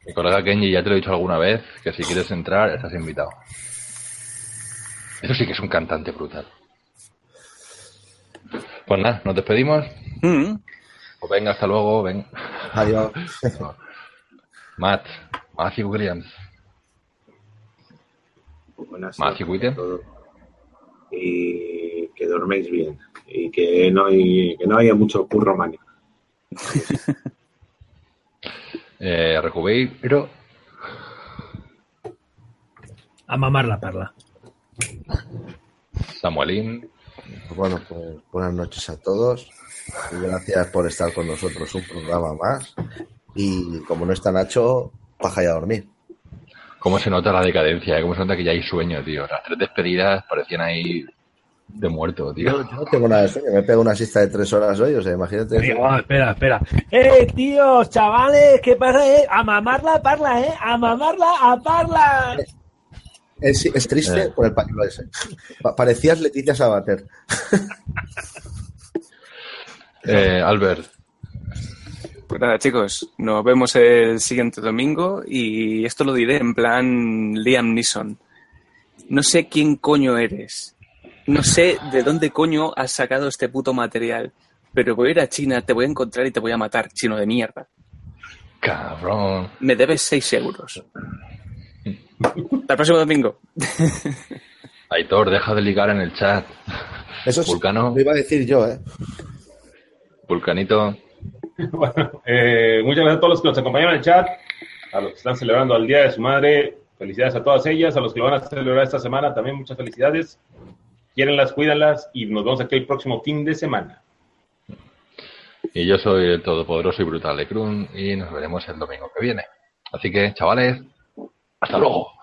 mi colega Kenji, ya te lo he dicho alguna vez, que si quieres entrar, estás invitado. Eso sí que es un cantante brutal. Pues nada, nos despedimos. Mm. Pues venga, hasta luego. Ven. Adiós. Matt, Matthew Williams. Buenas Matthew todos. Y que dorméis bien. Y que no, hay, que no haya mucho curro mani. Eh, Recubeiro. A mamar la perla. Samuelín. Bueno, pues buenas noches a todos. Y gracias por estar con nosotros un programa más. Y como no está Nacho, paja y a dormir. ¿Cómo se nota la decadencia? ¿Cómo se nota que ya hay sueño, tío? Las tres despedidas parecían ahí de muerto, tío. Yo, yo no tengo nada de sueño, me pego una siesta de tres horas hoy, o sea, imagínate. Espera, espera. ¡Eh, tíos, chavales! ¿Qué pasa, eh? A mamar la parla, eh. A mamarla a parla. Es, es triste Eh. por el pañuelo ese. Pa- parecías Leticia Sabater. Eh, Albert, Pues nada, chicos, nos vemos el siguiente domingo y esto lo diré en plan Liam Neeson. No sé quién coño eres. No sé de dónde coño has sacado este puto material. Pero voy a ir a China, te voy a encontrar y te voy a matar, chino de mierda. cabrón. Me debes 6 euros. Hasta el próximo domingo. Aitor, deja de ligar en el chat. Eso sí, Vulcano. lo iba a decir yo, ¿eh? Vulcanito. Bueno, eh, muchas gracias a todos los que nos acompañaron en el chat, a los que están celebrando el Día de su Madre, felicidades a todas ellas, a los que lo van a celebrar esta semana también muchas felicidades. Quiérenlas, cuídanlas y nos vemos aquí el próximo fin de semana. Y yo soy el todopoderoso y brutal de Krun y nos veremos el domingo que viene. Así que, chavales, hasta luego.